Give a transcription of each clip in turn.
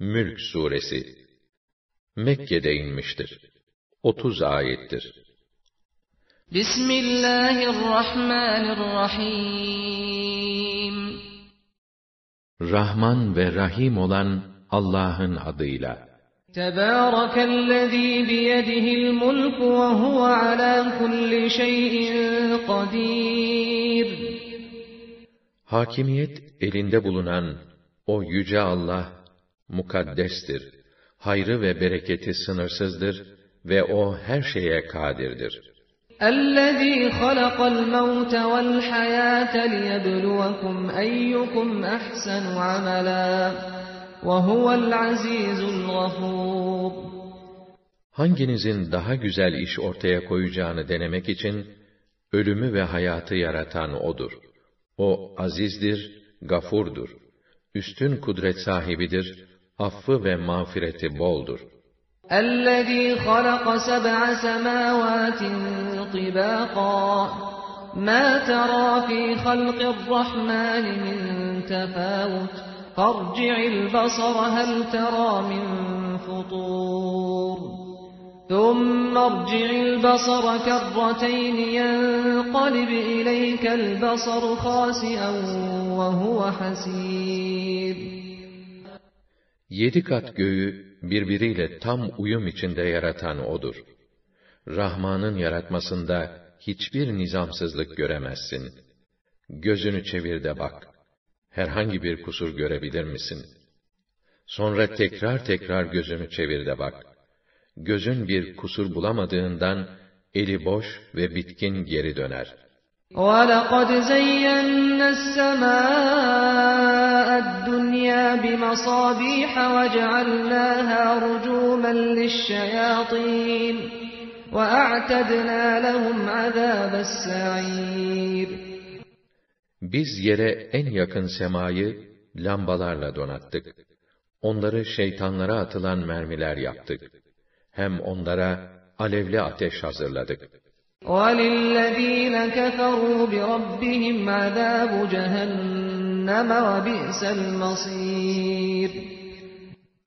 Mülk Suresi Mekke'de inmiştir. 30 ayettir. Bismillahirrahmanirrahim Rahman ve Rahim olan Allah'ın adıyla. Tebârekellezî biyedihil mulku ve huve alâ kulli şeyin kadîr. Hakimiyet elinde bulunan o yüce Allah mukaddestir. Hayrı ve bereketi sınırsızdır ve o her şeye kadirdir. اَلَّذ۪ي خَلَقَ الْمَوْتَ وَالْحَيَاةَ لِيَبْلُوَكُمْ اَيُّكُمْ اَحْسَنُ عَمَلًا وَهُوَ الْعَز۪يزُ الْغَفُورُ Hanginizin daha güzel iş ortaya koyacağını denemek için, ölümü ve hayatı yaratan O'dur. O azizdir, gafurdur. Üstün kudret sahibidir, affı ve mağfireti boldur. اَلَّذ۪ي خَلَقَ سَبْعَ سَمَاوَاتٍ طِبَاقًا. مَا تَرَى فِي خَلْقِ الرَّحْمَنِ مِنْ تَفَاوُتٍ. فَارْجِعِ الْبَصَرَ هَلْ تَرَى مِنْ فُطُورٍ. ثُمَّ ارْجِعِ الْبَصَرَ كَرَّتَيْنِ يَنْقَلِبْ إِلَيْكَ الْبَصَرُ خَاسِئًا وَهُوَ حَسِيرٌ. Yedi kat göğü birbiriyle tam uyum içinde yaratan O'dur. Rahman'ın yaratmasında hiçbir nizamsızlık göremezsin. Gözünü çevir de bak. Herhangi bir kusur görebilir misin? Sonra tekrar tekrar gözünü çevir de bak. Gözün bir kusur bulamadığından eli boş ve bitkin geri döner.'' وَلَقَدْ زَيَّنَّا السَّمَاءَ الدُّنْيَا بِمَصَابِيحَ وَجَعَلْنَاهَا رُجُومًا لِلشَّيَاطِينِ وَأَعْتَدْنَا لَهُمْ عَذَابَ السَّعِيرِ Biz yere en yakın semayı lambalarla donattık. Onları şeytanlara atılan mermiler yaptık. Hem onlara alevli ateş hazırladık. وَلِلَّذ۪ينَ كَفَرُوا بِرَبِّهِمْ عَذَابُ جَهَنَّمَ وَبِئْسَ الْمَصِيرُ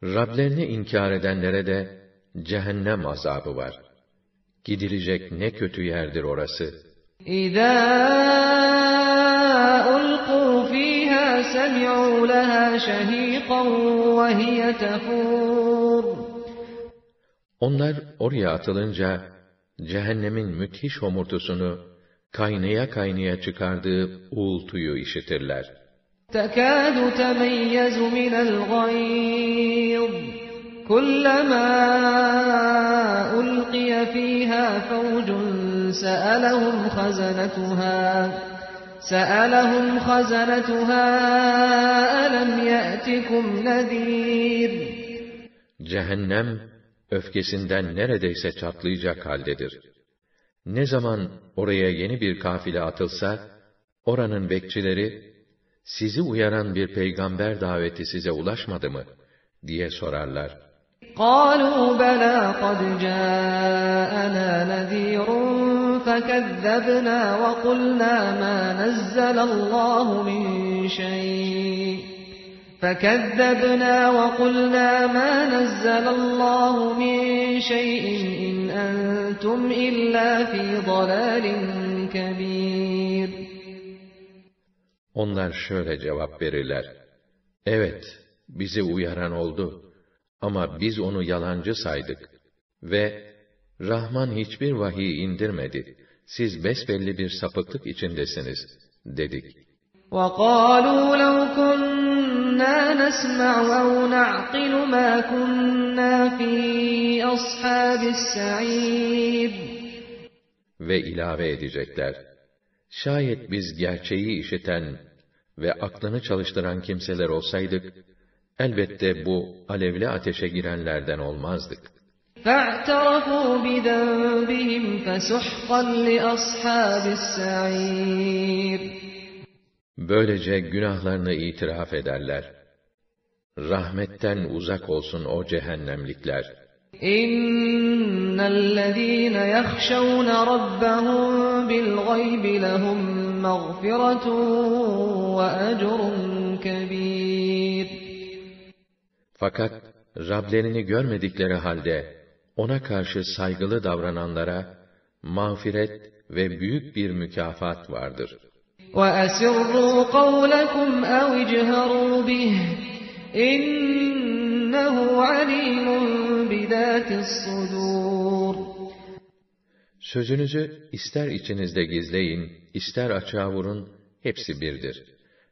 Rablerini inkar edenlere de cehennem azabı var. Gidilecek ne kötü yerdir orası. اِذَا أُلْقُوا ف۪يهَا سَمِعُوا لَهَا شَه۪يقًا وَهِيَ تَفُورُ Onlar oraya atılınca, cehennemin müthiş homurtusunu, kaynaya kaynaya çıkardığı uğultuyu işitirler. تَكَادُ تَمَيَّزُ مِنَ الْغَيْظِ كُلَّمَا أُلْقِيَ فِيهَا فَوْجٌ سَأَلَهُمْ خَزَنَتُهَا سَأَلَهُمْ خَزَنَتُهَا أَلَمْ يَأْتِكُمْ نَذِيرٌ Cehennem, öfkesinden neredeyse çatlayacak haldedir. Ne zaman oraya yeni bir kafile atılsa, oranın bekçileri, sizi uyaran bir peygamber daveti size ulaşmadı mı? diye sorarlar. قَالُوا بَلَا قَدْ جَاءَنَا نَذ۪يرٌ فَكَذَّبْنَا وَقُلْنَا مَا نَزَّلَ اللّٰهُ مِنْ شَيْءٍ فَكَذَّبْنَا وَقُلْنَا مَا نَزَّلَ اللّٰهُ مِنْ شَيْءٍ اِنْ أَنْتُمْ إِلَّا فِي ضَلَالٍ كَب۪يرٍ Onlar şöyle cevap verirler. Evet, bizi uyaran oldu. Ama biz onu yalancı saydık. Ve Rahman hiçbir vahiy indirmedi. Siz besbelli bir sapıklık içindesiniz, dedik. وَقَالُوا لَوْ كُنَّا نَسْمَعُ أَوْ نَعْقِلُ مَا كُنَّا فِي أَصْحَابِ السَّعِيرِ Ve ilave edecekler. Şayet biz gerçeği işiten ve aklını çalıştıran kimseler olsaydık, elbette bu alevli ateşe girenlerden olmazdık. فَاعْتَرَفُوا بِذَنْبِهِمْ فَسُحْقًا لِأَصْحَابِ السَّعِيرِ Böylece günahlarını itiraf ederler. Rahmetten uzak olsun o cehennemlikler. İnnellezîne yahşavne rabbahum bilgaybi lehum mağfiretun ve ecrun kebîr. Fakat Rablerini görmedikleri halde ona karşı saygılı davrananlara mağfiret ve büyük bir mükafat vardır.'' وَأَسِرُّوا قَوْلَكُمْ أَوْ اجْهَرُوا بِهِ إِنَّهُ عَلِيمٌ بِذَاتِ الصُّدُورِ Sözünüzü ister içinizde gizleyin, ister açığa vurun, hepsi birdir.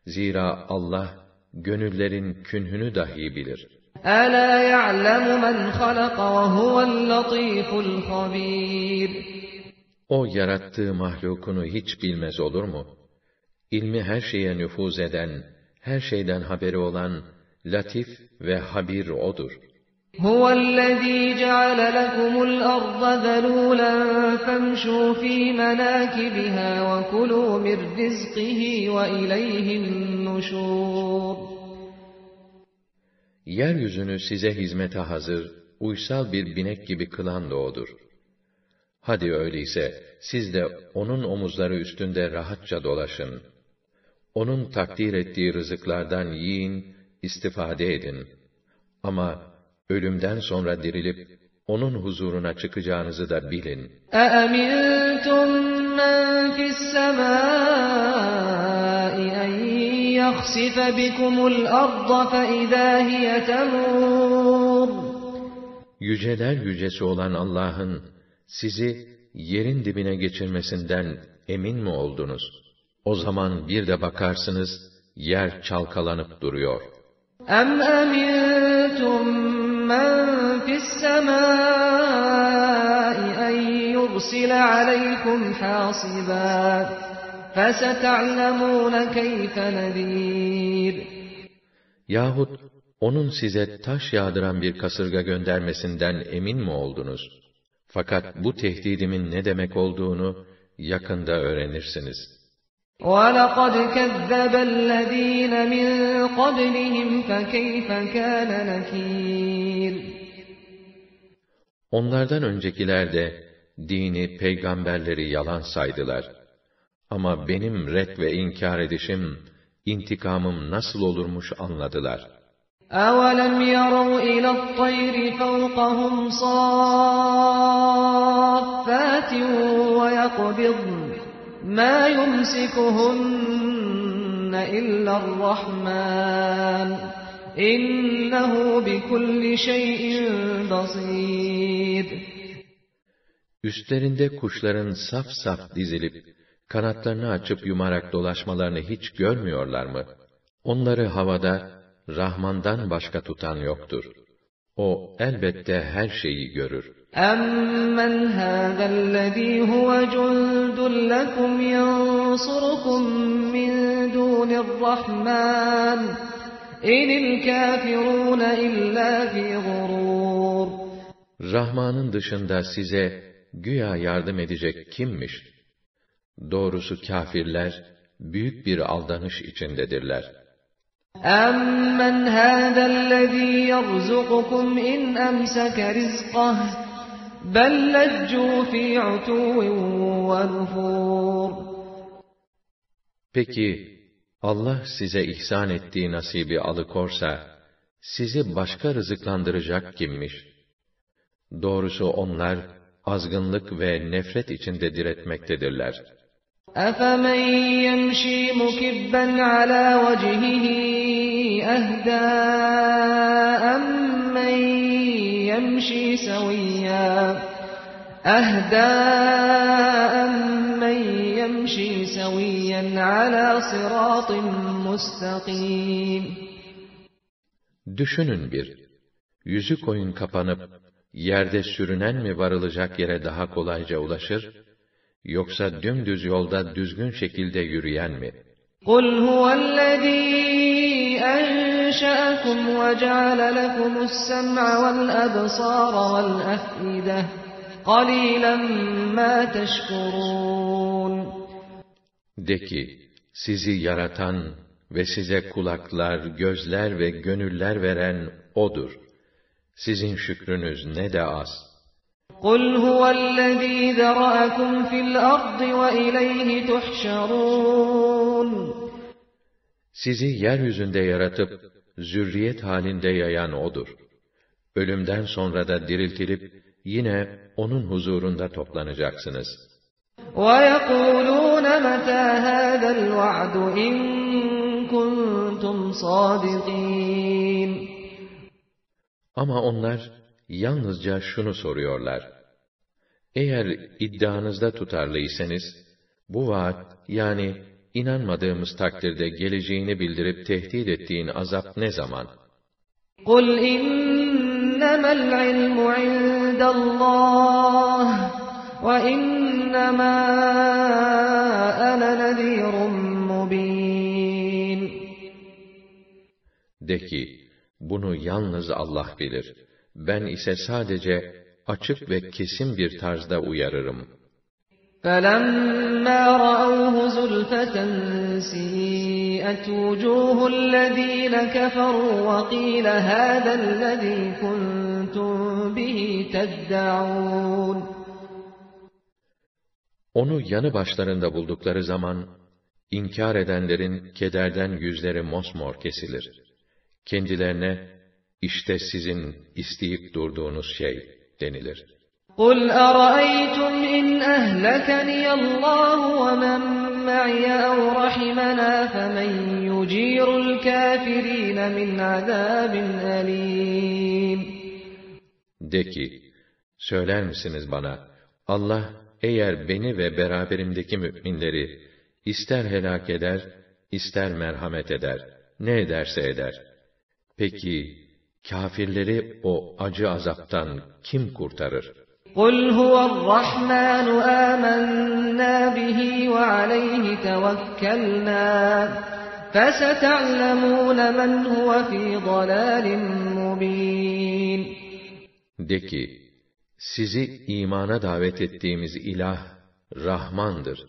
Zira Allah, gönüllerin künhünü dahi bilir. أَلَا يَعْلَمُ مَنْ خَلَقَ وَهُوَ اللَّطِيفُ الْخَبِيرُ O yarattığı mahlukunu hiç bilmez olur mu? İlmi her şeye nüfuz eden, her şeyden haberi olan, latif ve habir O'dur. هُوَ الَّذ۪ي جَعَلَ لَكُمُ الْأَرْضَ ذَلُولًا فَامْشُوا ف۪ي مَنَاكِبِهَا وَكُلُوا مِنْ رِزْقِهِ وَإِلَيْهِ النُّشُورُ Yeryüzünü size hizmete hazır, uysal bir binek gibi kılan da O'dur. Hadi öyleyse, siz de O'nun omuzları üstünde rahatça dolaşın. O'nun takdir ettiği rızıklardan yiyin, istifade edin. Ama ölümden sonra dirilip, O'nun huzuruna çıkacağınızı da bilin. أَأَمِنْتُمْ مَنْ فِي السَّمَاءِ أَنْ يَخْسِفَ بِكُمُ الْأَرْضَ فَإِذَا هِيَ تَمُورُ Yüceler yücesi olan Allah'ın, sizi yerin dibine geçirmesinden emin mi oldunuz? O zaman bir de bakarsınız, yer çalkalanıp duruyor. أَمْ أَمِنْتُمْ مَنْ فِي السَّمَاءِ أَنْ يُرْسِلَ عَلَيْكُمْ حَاصِبًا فَسَتَعْلَمُونَ كَيْفَ نَذِيرٌ Yahut onun size taş yağdıran bir kasırga göndermesinden emin mi oldunuz? Fakat bu tehdidimin ne demek olduğunu yakında öğrenirsiniz. وَلَقَدْ كَذَّبَ الَّذ۪ينَ مِنْ قَبْلِهِمْ فَكَيْفَ كَانَ نَكِيرٌ Onlardan öncekiler de dini, peygamberleri yalan saydılar. Ama benim red ve inkar edişim, intikamım nasıl olurmuş anladılar. أَوَلَمْ يَرَوْا إِلَى الطَّيْرِ فَوْقَهُمْ صَافَّاتٍ وَيَقْبِضْنَ مَا يُمْسِكُهُنَّ إِلَّا الرَّحْمَنُ إِنَّهُ بِكُلِّ شَيْءٍ بَصِيرٌ Üstlerinde kuşların saf saf dizilip, kanatlarını açıp yumarak dolaşmalarını hiç görmüyorlar mı? Onları havada, Rahman'dan başka tutan yoktur. O elbette her şeyi görür. أَمَّنْ هَذَا الَّذ۪ي هُوَ جُنْدٌ لَكُمْ يَنْصُرُكُمْ مِنْ دُونِ الرَّحْمَنِ اِنِ الْكَافِرُونَ اِلَّا فِي غُرُورٍ Rahman'ın dışında size güya yardım edecek kimmiş? Doğrusu kâfirler, büyük bir aldanış içindedirler. أَمَّنْ هَذَا الَّذ۪ي يَرْزُقُكُمْ اِنْ أَمْسَكَ رِزْقَهُ بَلْ لَجُّوا ف۪ي عُتُوٍّ وَنُفُورٍ Peki, Allah size ihsan ettiği nasibi alıkorsa, sizi başka rızıklandıracak kimmiş? Doğrusu onlar, azgınlık ve nefret içinde diretmektedirler. أَفَمَنْ يَمْشِي مُكِبًّا عَلَى وَجْهِهِ أَهْدَى أَمَّنْ يَمْشِي سَوِيًّا أَهْدَى أَمَّنْ يَمْشِي سَوِيًّا عَلَى صِرَاطٍ مُسْتَقِيمٍ Düşünün bir, yüzü koyun kapanıp, yerde sürünen mi varılacak yere daha kolayca ulaşır, yoksa dümdüz yolda düzgün şekilde yürüyen mi? قُلْ هُوَ الَّذ۪ي أَنْشَأَكُمْ وَجَعَلَ لَكُمُ السَّمْعَ وَالْأَبْصَارَ وَالْأَفْئِدَةَ قَلِيلًا مَا تَشْكُرُونَ De ki, sizi yaratan ve size kulaklar, gözler ve gönüller veren O'dur. Sizin şükrünüz ne de az. قُلْ هُوَ الَّذ۪ي ذَرَأَكُمْ فِي الْأَرْضِ وَإِلَيْهِ تُحْشَرُونَ Sizi yeryüzünde yaratıp, zürriyet halinde yayan O'dur. Ölümden sonra da diriltilip, yine O'nun huzurunda toplanacaksınız. وَيَقُولُونَ مَتَى هَذَا الْوَعْدُ اِنْ كُنْتُمْ صَادِقِينَ Ama onlar yalnızca şunu soruyorlar. Eğer iddianızda tutarlıysanız, bu vaat yani inanmadığımız takdirde geleceğini bildirip tehdit ettiğin azap ne zaman? قُلْ إِنَّمَا الْعِلْمُ عِندَ اللّٰهِ وَإِنَّمَا أَنَا نَذ۪يرٌ مُّب۪ينٌ De ki, bunu yalnız Allah bilir. Ben ise sadece açık ve kesin bir tarzda uyarırım. فَلَمَّا رَأَوْهُ زُلْفَةً سِيئَتْ وُجُوهُ الَّذ۪ينَ كَفَرُوا وَقِيلَ هَذَا الَّذ۪ي كُنْتُمْ بِهِ Onu yanı başlarında buldukları zaman, inkar edenlerin kederden yüzleri mosmor kesilir. Kendilerine, işte sizin isteyip durduğunuz şey denilir.'' قُلْ أَرَأَيْتُمْ إِنْ أَهْلَكَنِيَ اللّٰهُ وَمَنْ مَعِيَ أَوْ رَحِمَنَا فَمَنْ يُجِيرُ الْكَافِرِينَ مِنْ عَذَابٍ أَلِيمٍ De ki, söyler misiniz bana, Allah eğer beni ve beraberimdeki müminleri ister helak eder, ister merhamet eder, ne ederse eder. Peki, kafirleri o acı azaptan kim kurtarır? قُلْ هُوَ الرَّحْمَنُ آمَنَّا بِهِ وَعَلَيْهِ تَوَكَّلْنَا فَسَتَعْلَمُونَ مَنْ هُوَ فِي ضَلَالٍ مُّبِينٍ De ki, sizi imana davet ettiğimiz ilah, Rahmandır.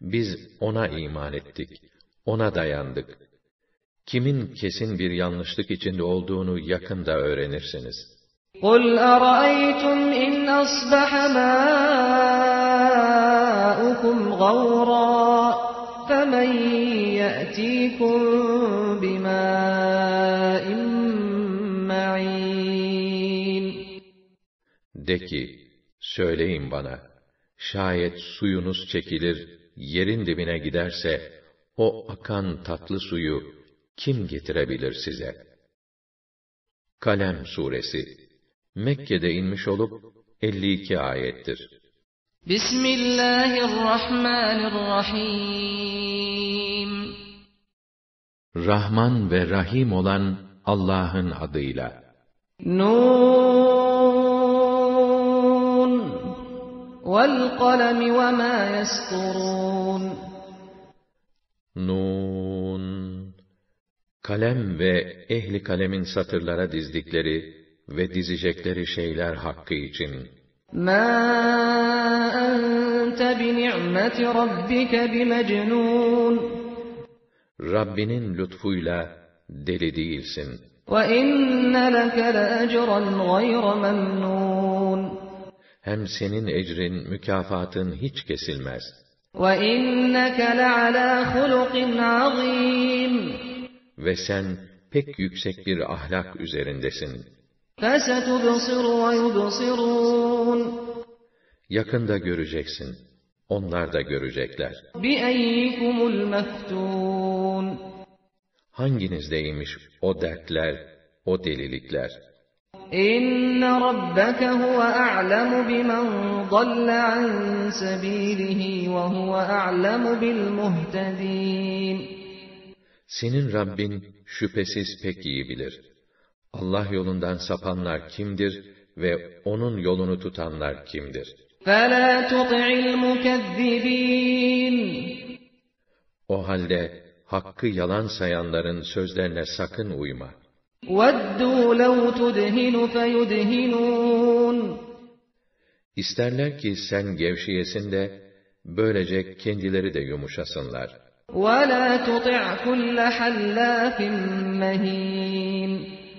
Biz ona iman ettik, ona dayandık. Kimin kesin bir yanlışlık içinde olduğunu yakında öğrenirsiniz. قُلْ أَرَأَيْتُمْ إِنْ أَصْبَحَ مَاؤُكُمْ غَوْرًا فَمَنْ يَأْتِيكُمْ بِمَاءٍ مَّعِينٍ De ki, söyleyin bana, şayet suyunuz çekilir, yerin dibine giderse, o akan tatlı suyu kim getirebilir size? Kalem Suresi Mekke'de inmiş olup 52 ayettir. Bismillahirrahmanirrahim Rahman ve Rahim olan Allah'ın adıyla. Nun vel kalemi ve ma yasturun Nun Kalem ve ehli kalemin satırlara dizdikleri ve dizecekleri şeyler hakkı için. مَا أَنْتَ بِنِعْمَةِ رَبِّكَ بِمَجْنُونَ Rabbinin lütfuyla deli değilsin. وَإِنَّ لَكَ لَأَجْرًا غَيْرَ مَمْنُونَ Hem senin ecrin, mükafatın hiç kesilmez. وَإِنَّكَ لَعَلَى خُلُقٍ عَظِيمٍ Ve sen pek yüksek bir ahlak üzerindesin. Yakında göreceksin. Onlar da görecekler. Hanginizdeymiş o dertler, o delilikler? İnne rabbeke huve a'lemu bimen dalle an sebilihi ve huve a'lemu. Senin Rabbin şüphesiz pek iyi bilir. Allah yolundan sapanlar kimdir ve onun yolunu tutanlar kimdir? فَلَا تُطِعِ الْمُكَذِّبِينَ O halde hakkı yalan sayanların sözlerine sakın uyma. وَدُّوا لَوْ تُدْهِنُ فَيُدْهِنُونَ İsterler ki sen gevşeyesin de böylece kendileri de yumuşasınlar. وَلَا تُطِعْ كُلَّ حَلَّافٍ مَّهِينٍ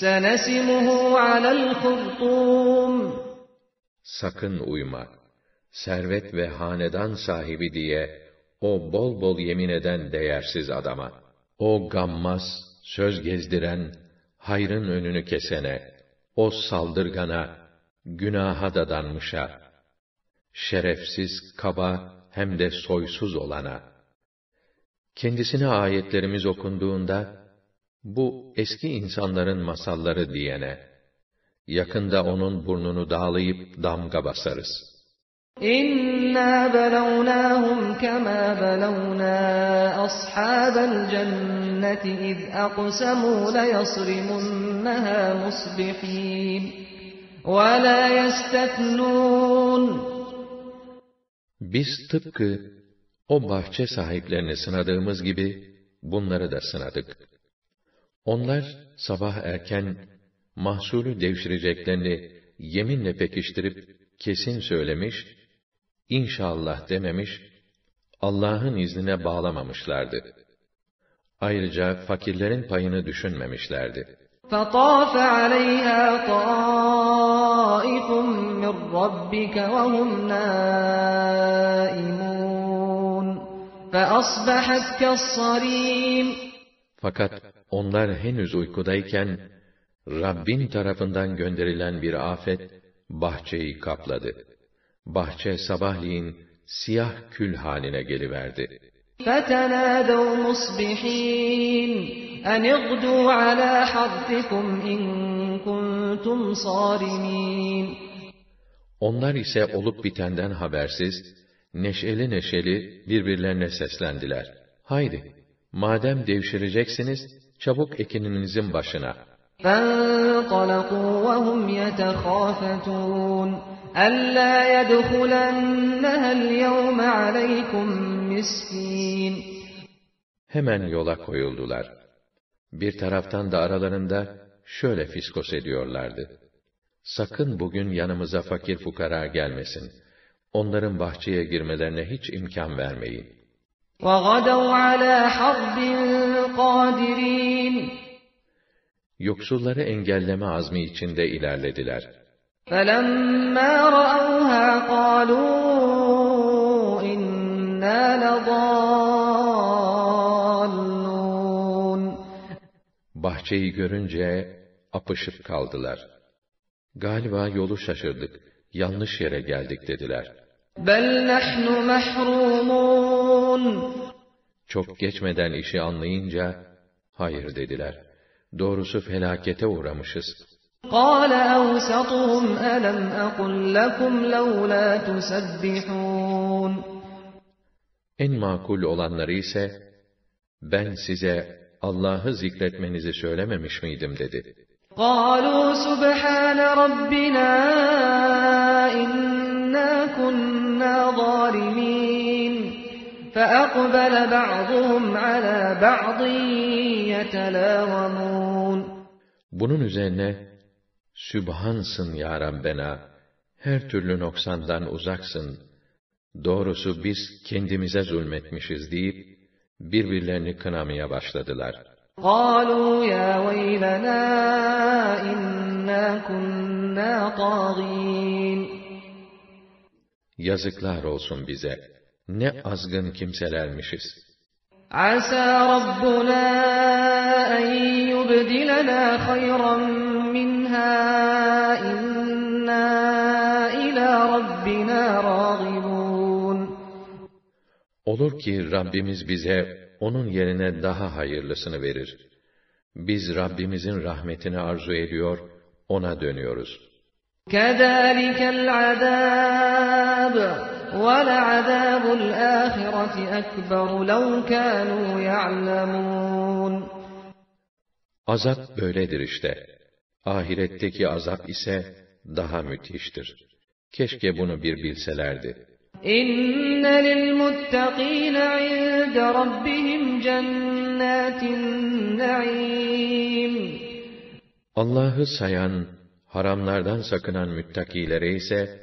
سنسمه على الخرطوم Sakın uyma. Servet ve hanedan sahibi diye o bol bol yemin eden değersiz adama. O gammaz, söz gezdiren, hayrın önünü kesene, o saldırgana, günaha dadanmışa, şerefsiz, kaba hem de soysuz olana. Kendisine ayetlerimiz okunduğunda, bu eski insanların masalları diyene, yakında onun burnunu dağlayıp damga basarız.'' İnna belawnahum kema belawna ashabal cenneti iz aqsamu la yasrimunha musbihin ve la yesteknun Biz tıpkı o bahçe sahiplerini sınadığımız gibi bunları da sınadık. Onlar sabah erken mahsulü devşireceklerini yeminle pekiştirip kesin söylemiş inşallah dememiş, Allah'ın iznine bağlamamışlardı. Ayrıca fakirlerin payını düşünmemişlerdi. فَطَافَ عَلَيْهَا طَائِفٌ مِّن رَّبِّكَ وَهُمْ نَائِمُونَ فَأَصْبَحَتْ كَالصَّرِيمِ Fakat onlar henüz uykudayken, Rabbin tarafından gönderilen bir afet, bahçeyi kapladı. Bahçe sabahleyin siyah kül haline geliverdi. فَتَنَادَوْا مُصْبِحِينَ أَنِ اغْدُوا عَلَى حَرْثِكُمْ اِنْ كُنْتُمْ Onlar ise olup bitenden habersiz, neşeli neşeli birbirlerine seslendiler. Haydi, madem devşireceksiniz, çabuk ekininizin başına. فَانْطَلَقُوا وَهُمْ يَتَخَافَتُونَ أَلَّا يَدْخُلَنَّهَا الْيَوْمَ عَلَيْكُمْ مِسْكِينٌ Hemen yola koyuldular. Bir taraftan da aralarında şöyle fiskos ediyorlardı. Sakın bugün yanımıza fakir fukara gelmesin. Onların bahçeye girmelerine hiç imkan vermeyin. وَغَدَوْا عَلَى حَرْبٍ قَادِرِينَ Yoksulları engelleme azmi içinde ilerlediler. فَلَمَّا رَأَوْهَا قَالُوا إِنَّا لَضَالُّونَ Bahçeyi görünce apışıp kaldılar. Galiba yolu şaşırdık, yanlış yere geldik dediler. بَلْ نَحْنُ مَحْرُومُونَ Çok geçmeden işi anlayınca, hayır dediler. Doğrusu felakete uğramışız.'' قال أوسطهم ألم أقل لكم لولا تسبحون En makul olanları ise, ben size Allah'ı zikretmenizi söylememiş miydim dedi. قالوا سبحان ربنا إنا كنا ظالمين فأقبل بعضهم على بعض يتلاومون Bunun üzerine Sübhansın ya Rabbena, her türlü noksandan uzaksın. Doğrusu biz kendimize zulmetmişiz deyip, birbirlerini kınamaya başladılar. قَالُوا يَا وَيْلَنَا إِنَّا كُنَّا طَاغِينَ Yazıklar olsun bize. Ne azgın kimselermişiz. عَسَى رَبُّنَا أَن يُبْدِلَنَا خَيْرًا مِنْهَا إِنَّا إِلَى رَبِّنَا راغبون Olur ki Rabbimiz bize onun yerine daha hayırlısını verir. Biz Rabbimizin rahmetini arzu ediyor, ona dönüyoruz. كَذَٰلِكَ الْعَذَابُ وَلَعَذَابُ الْآخِرَةِ أَكْبَرُ لَوْ كَانُوا يَعْلَمُونَ Azap böyledir işte. Ahiretteki azap ise daha müthiştir. Keşke bunu bir bilselerdi. İnne lil muttaqin inde rabbihim cennet جنات النعيم Allah'ı sayan, haramlardan sakınan müttakilere ise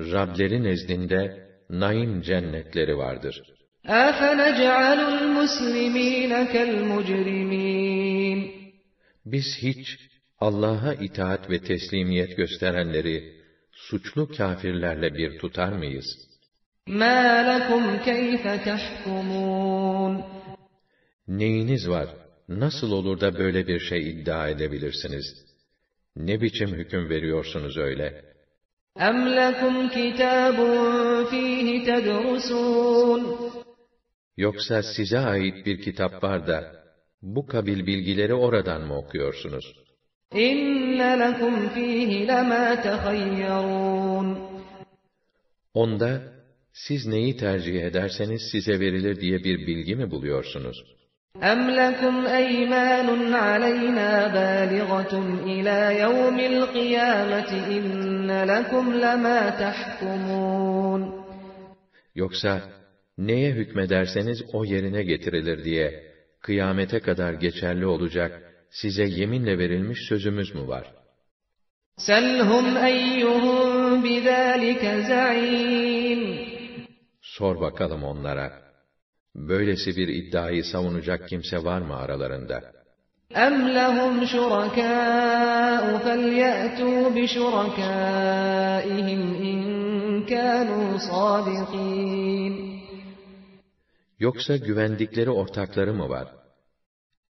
Rableri nezdinde naim cennetleri vardır. Biz hiç Allah'a itaat ve teslimiyet gösterenleri suçlu kâfirlerle bir tutar mıyız? Neyiniz var? Nasıl olur da böyle bir şey iddia edebilirsiniz?' Ne biçim hüküm veriyorsunuz öyle? أَمْ لَكُمْ كِتَابٌ فِيهِ تَدْرُسُونَ Yoksa size ait bir kitap var da, bu kabil bilgileri oradan mı okuyorsunuz? إِنَّ لَكُمْ فِيهِ لَمَا تَخَيَّرُونَ Onda, siz neyi tercih ederseniz size verilir diye bir bilgi mi buluyorsunuz? أَمْ لَكُمْ أَيْمَانٌ عَلَيْنَا بَالِغَةٌ إِلَى يَوْمِ الْقِيَامَةِ إِنَّ لَكُمْ لَمَا تَحْكُمُونَ Yoksa, neye hükmederseniz o yerine getirilir diye, kıyamete kadar geçerli olacak, size yeminle verilmiş sözümüz mü var? سَلْهُمْ أَيُّهُمْ بِذَٰلِكَ زَعِيمٌ Sor bakalım onlara. Böylesi bir iddiayı savunacak kimse var mı aralarında? أَمْ لَهُمْ شُرَكَاءُ فَلْيَأْتُوا بِشُرَكَائِهِمْ إِنْ كَانُوا صَادِقِينَ Yoksa güvendikleri ortakları mı var?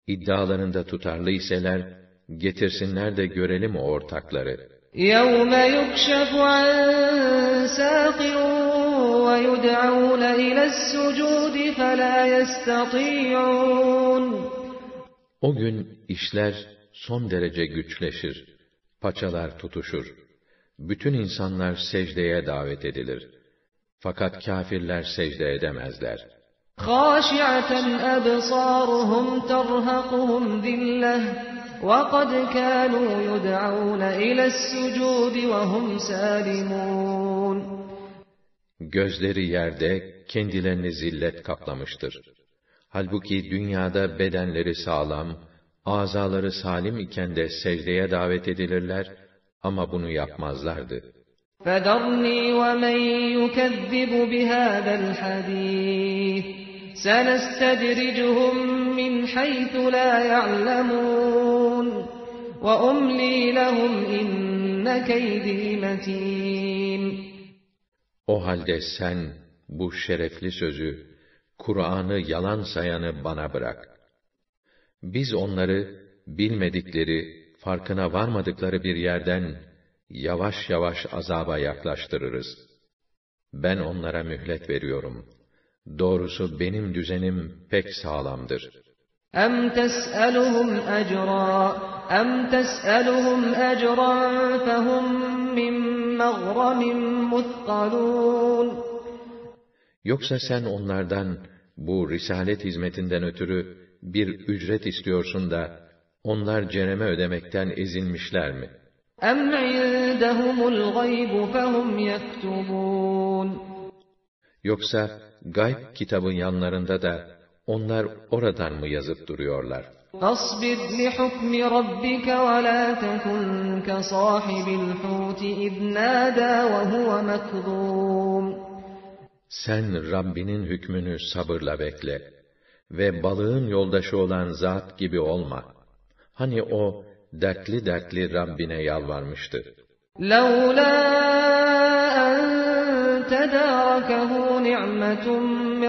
İddialarında tutarlı iseler, getirsinler de görelim o ortakları. يَوْمَ يُكْشَفُ عَنْ سَاقٍ وَيُدْعَوْنَ إِلَى السُّجُودِ فَلَا يَسْتَطِيعُونَ O gün işler son derece güçleşir. Paçalar tutuşur. Bütün insanlar secdeye davet edilir. Fakat kâfirler secde edemezler. خَاشِعَةً أَبْصَارُهُمْ تَرْهَقُهُمْ ذِلَّةٌ وَقَدْ كَانُوا يُدْعَوْنَ إِلَى السُّجُودِ وَهُمْ سَالِمُونَ Gözleri yerde, kendilerini zillet kaplamıştır. Halbuki dünyada bedenleri sağlam, azaları salim iken de secdeye davet edilirler ama bunu yapmazlardı. فَذَرْنِي وَمَنْ يُكَذِّبُ بِهَذَا الْحَدِيثِ سَنَسْتَدْرِجُهُمْ مِنْ حَيْثُ لَا يَعْلَمُونَ وَأُمْلِي لَهُمْ إِنَّ كَيْدِي مَتِينٌ o halde sen bu şerefli sözü, Kur'an'ı yalan sayanı bana bırak. Biz onları bilmedikleri, farkına varmadıkları bir yerden yavaş yavaş azaba yaklaştırırız. Ben onlara mühlet veriyorum. Doğrusu benim düzenim pek sağlamdır. أَمْ تَسْأَلُهُمْ أَجْرًا أَمْ تَسْأَلُهُمْ أَجْرًا فَهُمْ مِنْ مَغْرَمٍ مُثْقَلُونَ Yoksa sen onlardan bu risalet hizmetinden ötürü bir ücret istiyorsun da onlar cereme ödemekten ezilmişler mi? أَمْ عِندَهُمُ الْغَيْبُ فَهُمْ يَكْتُبُونَ Yoksa gayb kitabın yanlarında da onlar oradan mı yazıp duruyorlar? فاصبر لحكم ربك ولا تكن كصاحب الحوت إذ نادى وهو مكظوم Sen Rabbinin hükmünü sabırla bekle ve balığın yoldaşı olan zat gibi olma. Hani o dertli dertli Rabbine yalvarmıştı. لولا أن تداركه نعمة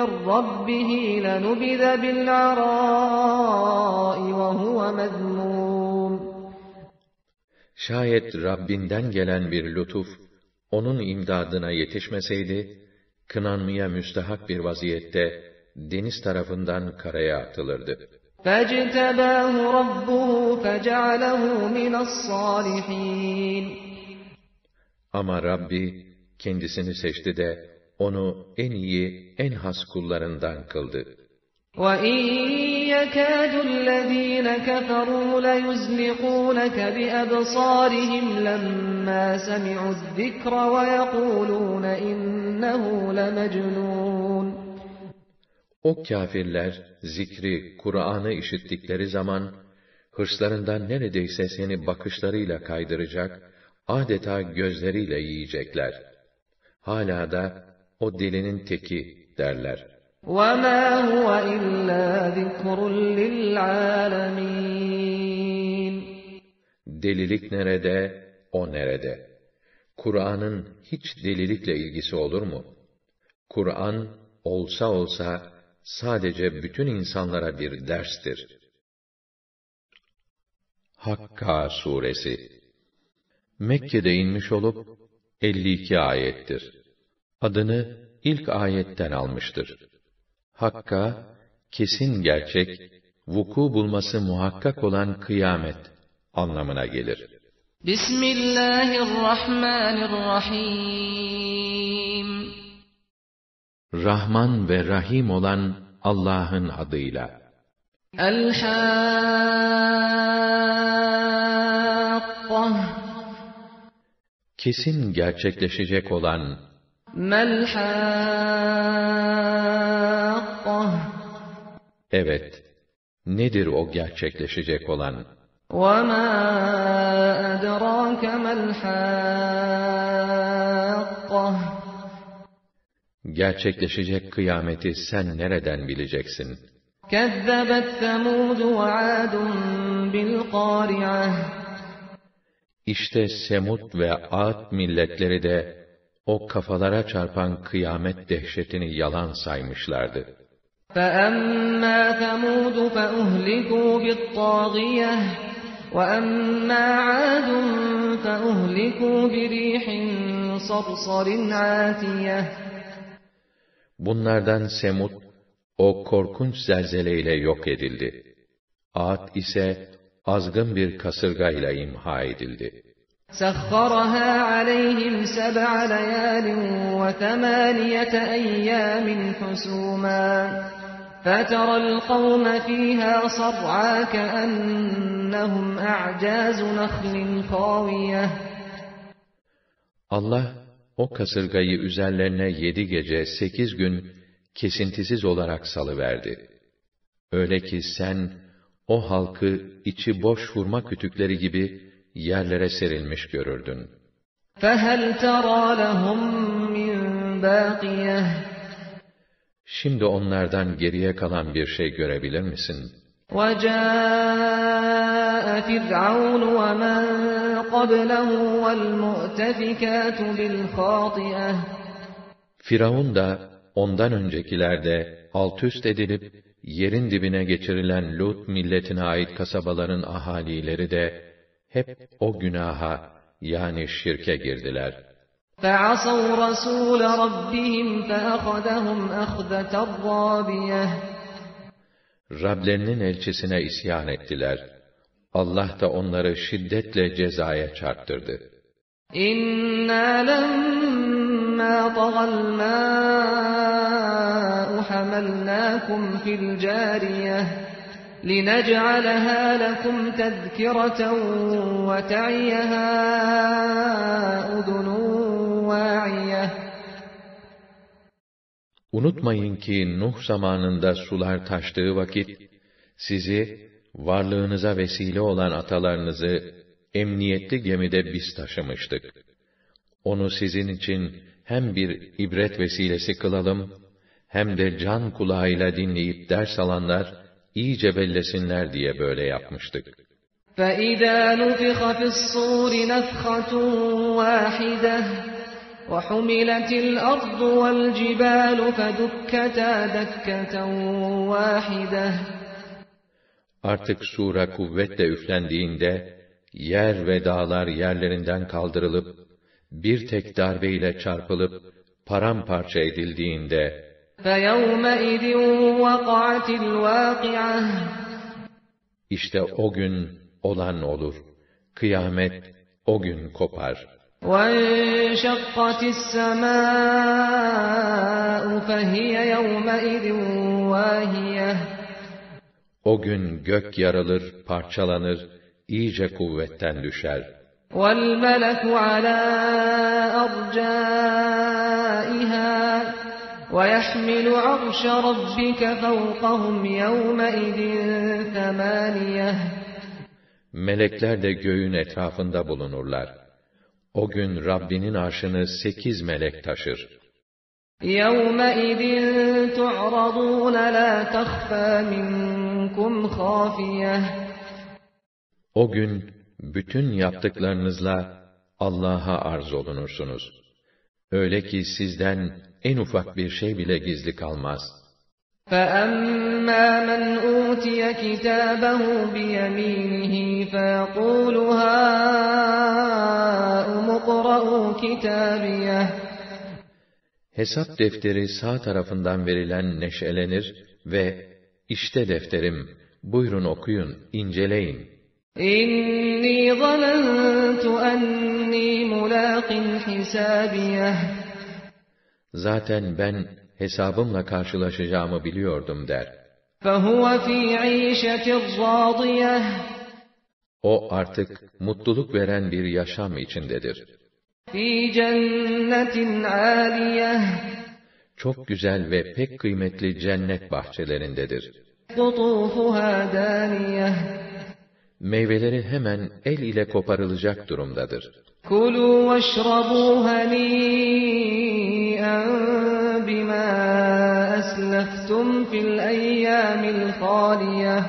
من ربه لنبذ بالعراء وهو مذموم Şayet Rabbinden gelen bir lütuf onun imdadına yetişmeseydi, kınanmaya müstehak bir vaziyette deniz tarafından karaya atılırdı. فاجتباه ربه فجعله من الصالحين Ama Rabbi kendisini seçti de onu en iyi, en has kullarından kıldı. وَإِنْ يَكَادُ الَّذ۪ينَ كَفَرُوا لَيُزْلِقُونَكَ بِأَبْصَارِهِمْ لَمَّا سَمِعُوا الذِّكْرَ وَيَقُولُونَ إِنَّهُ لَمَجْنُونَ O kâfirler, zikri, Kur'an'ı işittikleri zaman, hırslarından neredeyse seni bakışlarıyla kaydıracak, adeta gözleriyle yiyecekler. Hala da, o delinin teki derler. وَمَا هُوَ إِلَّا ذِكْرٌ لِلْعَالَمِينَ Delilik nerede, o nerede? Kur'an'ın hiç delilikle ilgisi olur mu? Kur'an, olsa olsa, sadece bütün insanlara bir derstir. Hakka suresi Mekke'de inmiş olup 52 ayettir. Adını ilk ayetten almıştır. Hakka kesin gerçek, vuku bulması muhakkak olan kıyamet anlamına gelir. Bismillahirrahmanirrahim Rahman ve Rahim olan Allah'ın adıyla. El-Hakkah Kesin gerçekleşecek olan Mel-Hakkah Evet, nedir o gerçekleşecek olan? وَمَا أَدْرَاكَ مَا الْحَاقَّةُ Gerçekleşecek kıyameti sen nereden bileceksin? كَذَّبَتْ ثَمُودُ وَعَادٌ بِالْقَارِعَةِ İşte Semud ve Ad milletleri de o kafalara çarpan kıyamet dehşetini yalan saymışlardı. فَأَمَّا ثَمُودُ فَأُهْلِكُوا بِالطَّاغِيَةِ وَأَمَّا عَادٌ فَأُهْلِكُوا بِرِيحٍ صَرْصَرٍ عَاتِيَةٍ Bunlardan Semud, o korkunç zelzeleyle yok edildi. Ad ise azgın bir kasırgayla imha edildi. سَخَّرَهَا عَلَيْهِمْ سَبْعَ لَيَالٍ وَثَمَانِيَةَ أَيَّامٍ حُسُومًا فَتَرَى الْقَوْمَ فِيهَا صَرْعَىٰ كَأَنَّهُمْ أَعْجَازُ نَخْلٍ خَاوِيَةٍ Allah, o kasırgayı üzerlerine yedi gece, sekiz gün kesintisiz olarak salıverdi. Öyle ki sen, o halkı içi boş hurma kütükleri gibi yerlere serilmiş görürdün. فَهَلْ تَرَى لَهُم مِّن بَاقِيَةٍ Şimdi onlardan geriye kalan bir şey görebilir misin? وَجَاءَ فِرْعَوْنُ وَمَن قَبْلَهُ وَالْمُؤْتَفِكَاتُ بِالْخَاطِئَةِ Firavun da, ondan öncekiler de alt üst edilip, yerin dibine geçirilen Lut milletine ait kasabaların ahalileri de, hep o günaha, yani şirke girdiler. فَعَصَوْا رَسُولَ رَبِّهِمْ فَأَخَذَهُمْ أَخْذَةً رَّابِيَةً Rablerinin elçisine isyan ettiler. Allah da onları şiddetle cezaya çarptırdı. إِنَّا لَمَّا طَغَى الْمَاءُ حَمَلْنَاكُمْ فِي الْجَارِيَةِ لِنَجْعَلَهَا لَكُمْ تَذْكِرَةً وَتَعِيَهَا أُذُنٌ وَاعِيَةٌ Unutmayın ki Nuh zamanında sular taştığı vakit, sizi, varlığınıza vesile olan atalarınızı, emniyetli gemide biz taşımıştık. Onu sizin için hem bir ibret vesilesi kılalım, hem de can kulağıyla dinleyip ders alanlar, iyice bellesinler diye böyle yapmıştık. فَإِذَا نُفِخَ فِي الصُّورِ نَفْخَةٌ وَاحِدَةٌ وَحُمِلَتِ الْأَرْضُ وَالْجِبَالُ فَدُكَّتَا دَكَّةً وَاحِدَةً Artık sura kuvvetle üflendiğinde, yer ve dağlar yerlerinden kaldırılıp, bir tek darbeyle çarpılıp, paramparça edildiğinde, فَيَوْمَئِذٍ وَقَعَتِ الْوَاقِعَةُ işte o gün olan olur. Kıyamet o gün kopar. وَانشَقَّتِ السَّمَاءُ فَهِيَ يَوْمَئِذٍ وَاهِيَةٌ O gün gök yarılır, parçalanır, iyice kuvvetten düşer. وَالْمَلَكُ عَلَى أَرْجَائِهَا وَيَحْمِلُ عَرْشَ رَبِّكَ فَوْقَهُمْ يَوْمَئِذٍ ثَمَانِيَةٌ Melekler de göğün etrafında bulunurlar. O gün Rabbinin arşını sekiz melek taşır. يَوْمَئِذٍ تُعْرَضُونَ لَا تَخْفَى مِنْكُمْ خَافِيَةٌ O gün bütün yaptıklarınızla Allah'a arz olunursunuz. Öyle ki sizden en ufak bir şey bile gizli kalmaz. فَأَمَّا مَنْ أُوتِيَ كِتَابَهُ بِيَمِينِهِ فَيَقُولُ هَاؤُمُ اقْرَءُوا كِتَابِيَهْ Hesap defteri sağ tarafından verilen neşelenir ve işte defterim, buyurun okuyun, inceleyin. إِنِّي ظَنَنْتُ أَنِّي مُلَاقٍ حِسَابِيَهْ Zaten ben hesabımla karşılaşacağımı biliyordum der. O artık mutluluk veren bir yaşam içindedir. Çok güzel ve pek kıymetli cennet bahçelerindedir. Meyveleri hemen el ile koparılacak durumdadır. Kulu veşrabu hani هَنِيئًا بِمَا أَسْلَفْتُمْ فِي الْأَيَّامِ الْخَالِيَةِ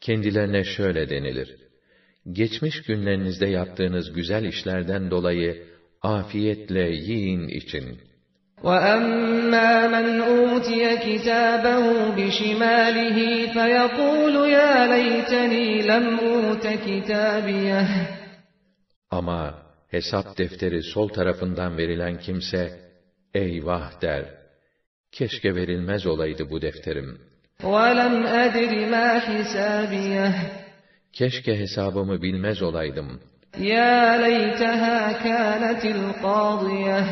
Kendilerine şöyle denilir. Geçmiş günlerinizde yaptığınız güzel işlerden dolayı afiyetle yiyin için. وَأَمَّا مَنْ أُوتِيَ كِتَابَهُ بِشِمَالِهِ فَيَقُولُ يَا لَيْتَنِي لَمْ أُوتَ كِتَابِيَهْ Ama hesap defteri sol tarafından verilen kimse, eyvah der, keşke verilmez olaydı bu defterim. وَلَمْ أَدْرِ مَا حِسَابِيَهْ Keşke hesabımı bilmez olaydım. يَا لَيْتَهَا كَانَتِ الْقَاضِيَةَ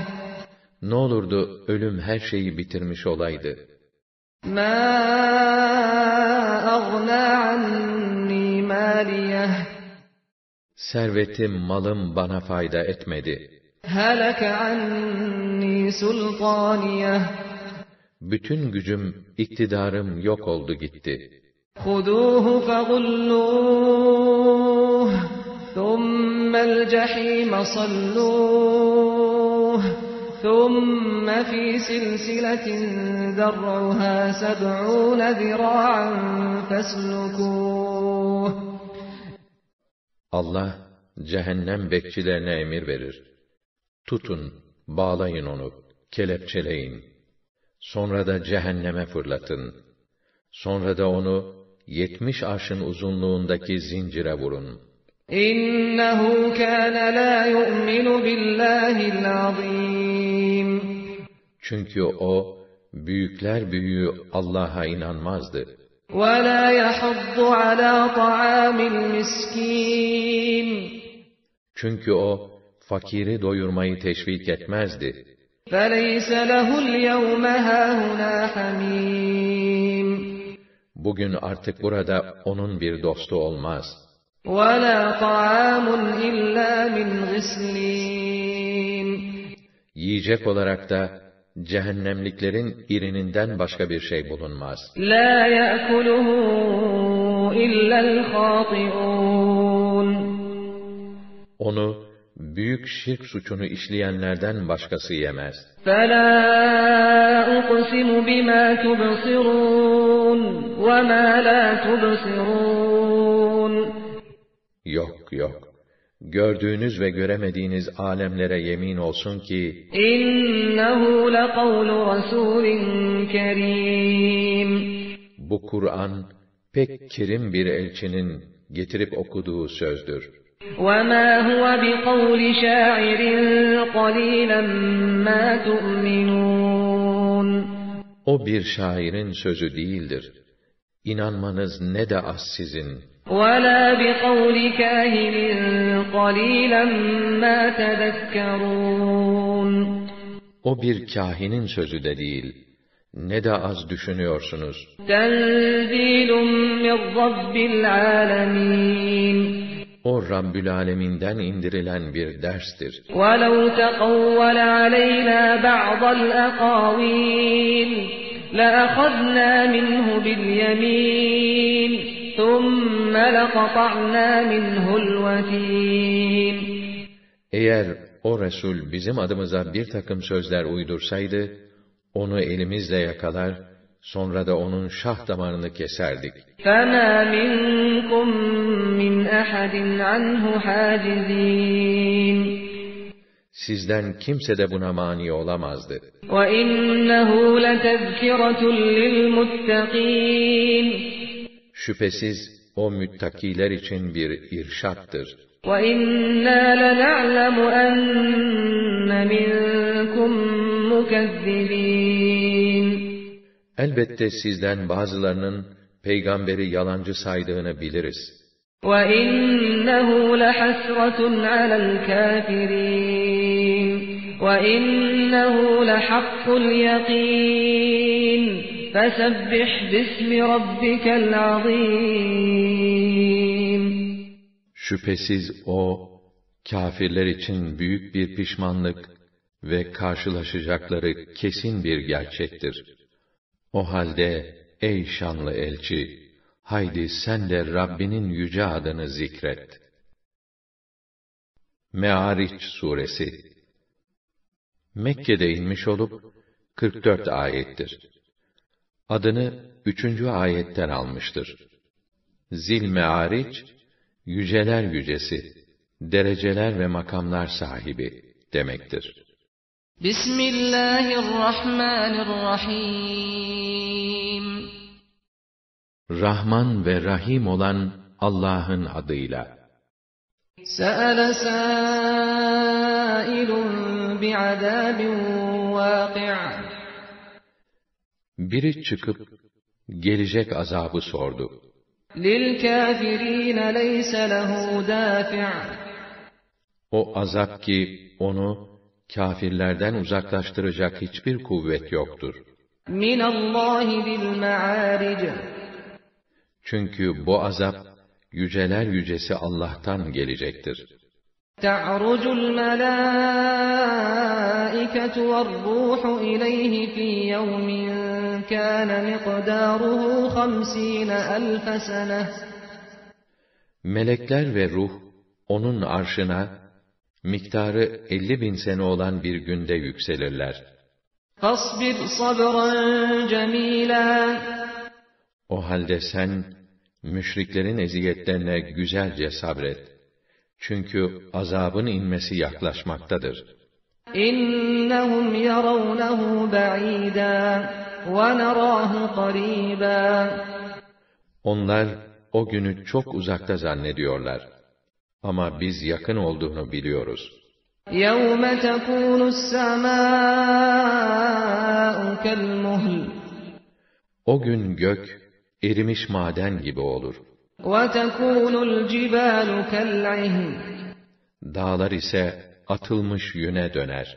Ne olurdu ölüm her şeyi bitirmiş olaydı. مَا أَغْنَى عَنِّي مَالِيَهْ Servetim, malım bana fayda etmedi. هَلَكَ عَنِّي سُلْطَانِيَهْ Bütün gücüm, iktidarım yok oldu gitti. خُذُوهُ فَغُلُّوهُ ثُمَّ الْجَحِيمَ صَلُّوهُ ثُمَّ فِي سِلْسِلَةٍ ذَرْعُهَا سَبْعُونَ ذِرَاعًا فَاسْلُكُوهُ Allah cehennem bekçilerine emir verir. Tutun, bağlayın onu, kelepçeleyin. Sonra da cehenneme fırlatın. Sonra da onu yetmiş arşın uzunluğundaki zincire vurun. İnnehu kâne lâ yu'minu billâhil Çünkü o, büyükler büyüğü Allah'a inanmazdı.'' وَلَا يَحُضُّ عَلَى طَعَامِ الْمِسْكِينِ Çünkü o, fakiri doyurmayı teşvik etmezdi. فَلَيْسَ لَهُ الْيَوْمَ هَاهُنَا حَمِيمٌ Bugün artık burada onun bir dostu olmaz. وَلَا طَعَامٌ إِلَّا مِنْ غِسْلِينٍ Yiyecek olarak da, cehennemliklerin irininden başka bir şey bulunmaz. لَا يَأْكُلُهُ إِلَّا الْخَاطِئُونَ Onu, büyük şirk suçunu işleyenlerden başkası yemez. فَلَا أُقْسِمُ بِمَا تُبْصِرُونَ وَمَا لَا تُبْصِرُونَ Yok yok. Gördüğünüz ve göremediğiniz alemlere yemin olsun ki, إِنَّهُ لَقَوْلُ رَسُولٍ كَرِيمٍ bu Kur'an, pek kerim bir elçinin getirip okuduğu sözdür. وَمَا هُوَ بِقَوْلِ شَاعِرٍ قَلِيلًا مَا تُؤْمِنُونَ O bir şairin sözü değildir. İnanmanız ne de az sizin. وَلَا بِقَوْلِ قَلِيلًا مَا تَذَكَّرُونَ O bir kahinin sözü de değil, ne de az düşünüyorsunuz. O Rabbül Alemin'den indirilen bir derstir. وَلَوْ تَقَوَّلَ عَلَيْنَا بَعْضَ الْأَقَاوِيلِ لَأَخَذْنَا مِنْهُ بِالْيَمِينِ ثُمَّ لَقَطَعْنَا مِنْهُ الْوَتِينَ Eğer o Resul bizim adımıza bir takım sözler uydursaydı, onu elimizle yakalar, sonra da onun şah damarını keserdik. فَمَا مِنْكُمْ مِنْ أَحَدٍ عَنْهُ حَاجِزِينَ Sizden kimse de buna mani olamazdı. وَإِنَّهُ لَتَذْكِرَةٌ لِلْمُتَّقِينَ Şüphesiz o müttakiler için bir irşattır. وَإِنَّا لَنَعْلَمُ أَنَّ مِنْكُمْ مُكَذِّبِينَ Elbette sizden bazılarının peygamberi yalancı saydığını biliriz. وَإِنَّهُ لَحَسْرَةٌ عَلَى الْكَافِرِينَ وَإِنَّهُ لَحَقُّ الْيَقِينِ فَسَبِّحْ بِاسْمِ رَبِّكَ الْعَظِيمِ Şüphesiz o, kafirler için büyük bir pişmanlık ve karşılaşacakları kesin bir gerçektir. O halde, ey şanlı elçi, haydi sen de Rabbinin yüce adını zikret. Me'ariç suresi Mekke'de inmiş olup 44 ayettir. Adını üçüncü ayetten almıştır. Zil Me'ariç, yüceler yücesi, dereceler ve makamlar sahibi demektir. Bismillahirrahmanirrahim Rahman ve Rahim olan Allah'ın adıyla. Sa'ale sâilun bi'adâbin vâki' Biri çıkıp gelecek azabı sordu. لِلْكَافِرِينَ لَيْسَ لَهُ دَافِعٌ O azap ki onu kafirlerden uzaklaştıracak hiçbir kuvvet yoktur. مِنَ اللّٰهِ ذِي الْمَعَارِجِ Çünkü bu azap yüceler yücesi Allah'tan gelecektir. تَعْرُجُ الْمَلَائِكَةُ وَالرُّوحُ إِلَيْهِ فِي يَوْمٍ كَانَ مِقْدَارُهُ خَمْسِينَ أَلْفَ سَنَةٍ Melekler ve ruh onun arşına miktarı 50 bin sene olan bir günde yükselirler. فَاصْبِرْ صَبْرًا جَمِيلًا O halde sen müşriklerin eziyetlerine güzelce sabret. Çünkü azabın inmesi yaklaşmaktadır. إِنَّهُمْ يَرَوْنَهُ بَعِيدًا وَنَرَاهُ قَرِيبًا Onlar o günü çok uzakta zannediyorlar. Ama biz yakın olduğunu biliyoruz. يَوْمَ تَكُونُ السَّمَاءُ كَالْمُهْلِ O gün gök erimiş maden gibi olur. وَتَكُونُ الْجِبَالُ كَالْعِهْنِ Dağlar ise atılmış yüne döner.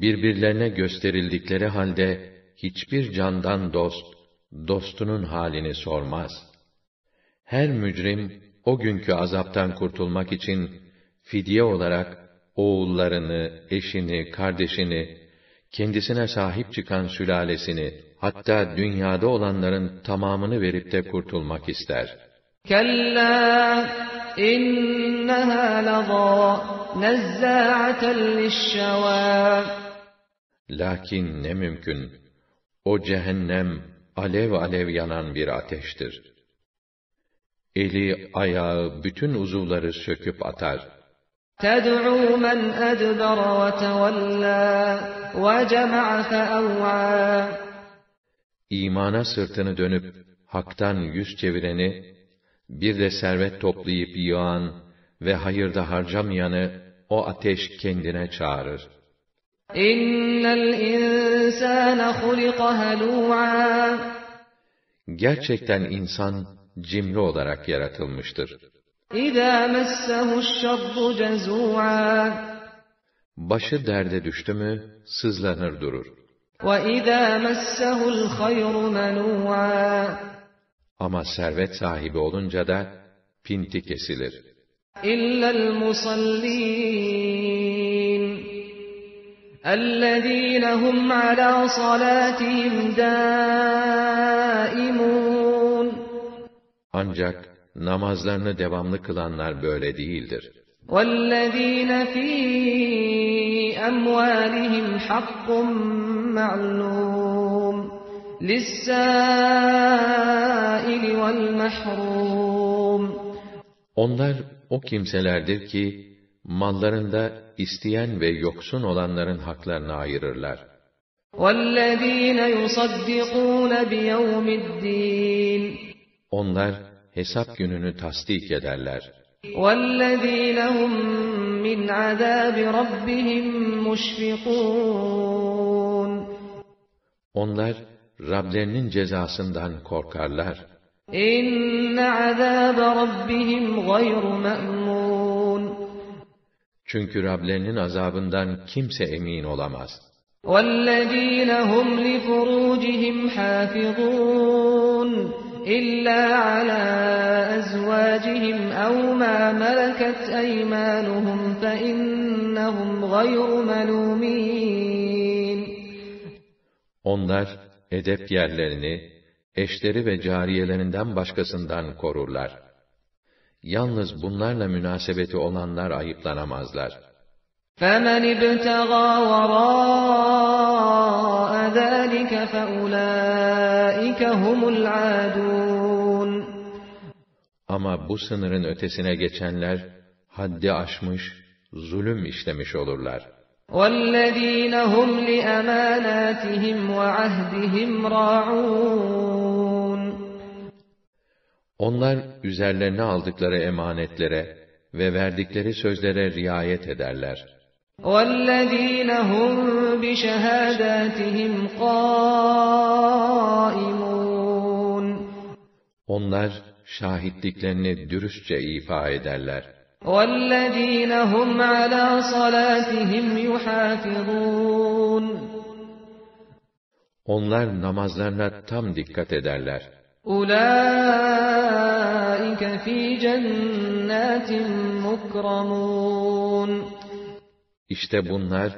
birbirlerine gösterildikleri halde hiçbir candan dost dostunun halini sormaz. Her mücrim o günkü azaptan kurtulmak için fidye olarak oğullarını, eşini, kardeşini, kendisine sahip çıkan sülalesini, hatta dünyada olanların tamamını verip de kurtulmak ister. Kella innaha lazâ, nezzâ'aten lişşevâ. Lakin ne mümkün, o cehennem, alev alev yanan bir ateştir. Eli, ayağı, bütün uzuvları söküp atar. تَدْعُو مَنْ أَدْبَرَ وَتَوَلَّى وَجَمَعَ فَأَوْعَى İmana sırtını dönüp, haktan yüz çevireni, Bir de servet toplayıp yığan ve hayırda harcamayanı o ateş kendine çağırır. Gerçekten insan cimri olarak yaratılmıştır. Başı derde düştü mü, sızlanır durur. Ama servet sahibi olunca da pinti kesilir. İllel musallin الَّذ۪ينَ هُمْ عَلَى صَلَاتِهِمْ دَائِمُونَ Ancak namazlarını devamlı kılanlar böyle değildir. وَالَّذ۪ينَ ف۪ي أَمْوَالِهِمْ حَقٌّ مَعْلُومٌ لِلسَّائِلِ وَالْمَحْرُومِ Onlar o kimselerdir ki, mallarında isteyen ve yoksun olanların haklarını ayırırlar. وَالَّذ۪ينَ يُصَدِّقُونَ بِيَوْمِ الدِّينِ Onlar hesap gününü tasdik ederler. وَالَّذ۪ينَ هُمْ مِنْ عَذَابِ رَبِّهِمْ مُشْفِقُونَ Onlar Rablerinin cezasından korkarlar. اِنَّ عَذَابَ رَبِّهِمْ غَيْرُ مَأْمُونَ Çünkü Rablerinin azabından kimse emin olamaz. وَالَّذ۪ينَ هُمْ لِفُرُوجِهِمْ حَافِظُونَ إِلَّا عَلَى أَزْوَاجِهِمْ أَوْ مَا مَلَكَتْ أَيْمَانُهُمْ فَإِنَّهُمْ غَيْرُ مَلُومِينَ Onlar edep yerlerini, eşleri ve cariyelerinden başkasından korurlar. yalnız bunlarla münasebeti olanlar ayıplanamazlar. فَمَنِ ابْتَغَى وَرَاءَ ذَٰلِكَ فَأُولَٰئِكَ هُمُ Ama bu sınırın ötesine geçenler, haddi aşmış, zulüm işlemiş olurlar. وَالَّذ۪ينَ هُمْ لِأَمَانَاتِهِمْ وَعَهْدِهِمْ رَاعُونَ Onlar üzerlerine aldıkları emanetlere ve verdikleri sözlere riayet ederler. وَالَّذ۪ينَ هُمْ بِشَهَادَاتِهِمْ قَائِمُونَ Onlar şahitliklerini dürüstçe ifa ederler. وَالَّذ۪ينَ هُمْ عَلَى صَلَاتِهِمْ يُحَافِظُونَ Onlar namazlarına tam dikkat ederler. أُولَٰئِكَ ف۪ي جَنَّاتٍ مُكْرَمُونَ İşte bunlar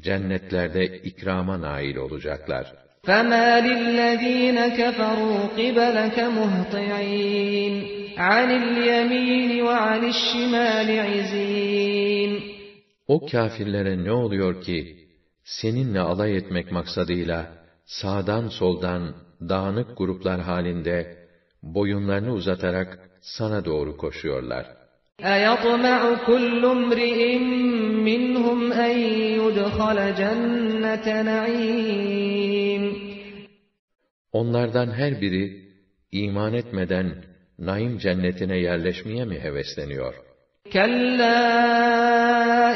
cennetlerde ikrama nail olacaklar. فَمَا لِلَّذ۪ينَ كَفَرُوا قِبَلَكَ مُهْطِعِينَ عَنِ الْيَم۪ينِ وَعَنِ الشِّمَالِ عِز۪ينَ O kâfirlere ne oluyor ki, seninle alay etmek maksadıyla, sağdan soldan, dağınık gruplar halinde, boyunlarını uzatarak sana doğru koşuyorlar. أَيَطْمَعُ كُلُّ امْرِئٍ مِّنْهُمْ أَن يُدْخَلَ جَنَّةَ نَعِيمٍ Onlardan her biri, iman etmeden, naim cennetine yerleşmeye mi hevesleniyor? كَلَّا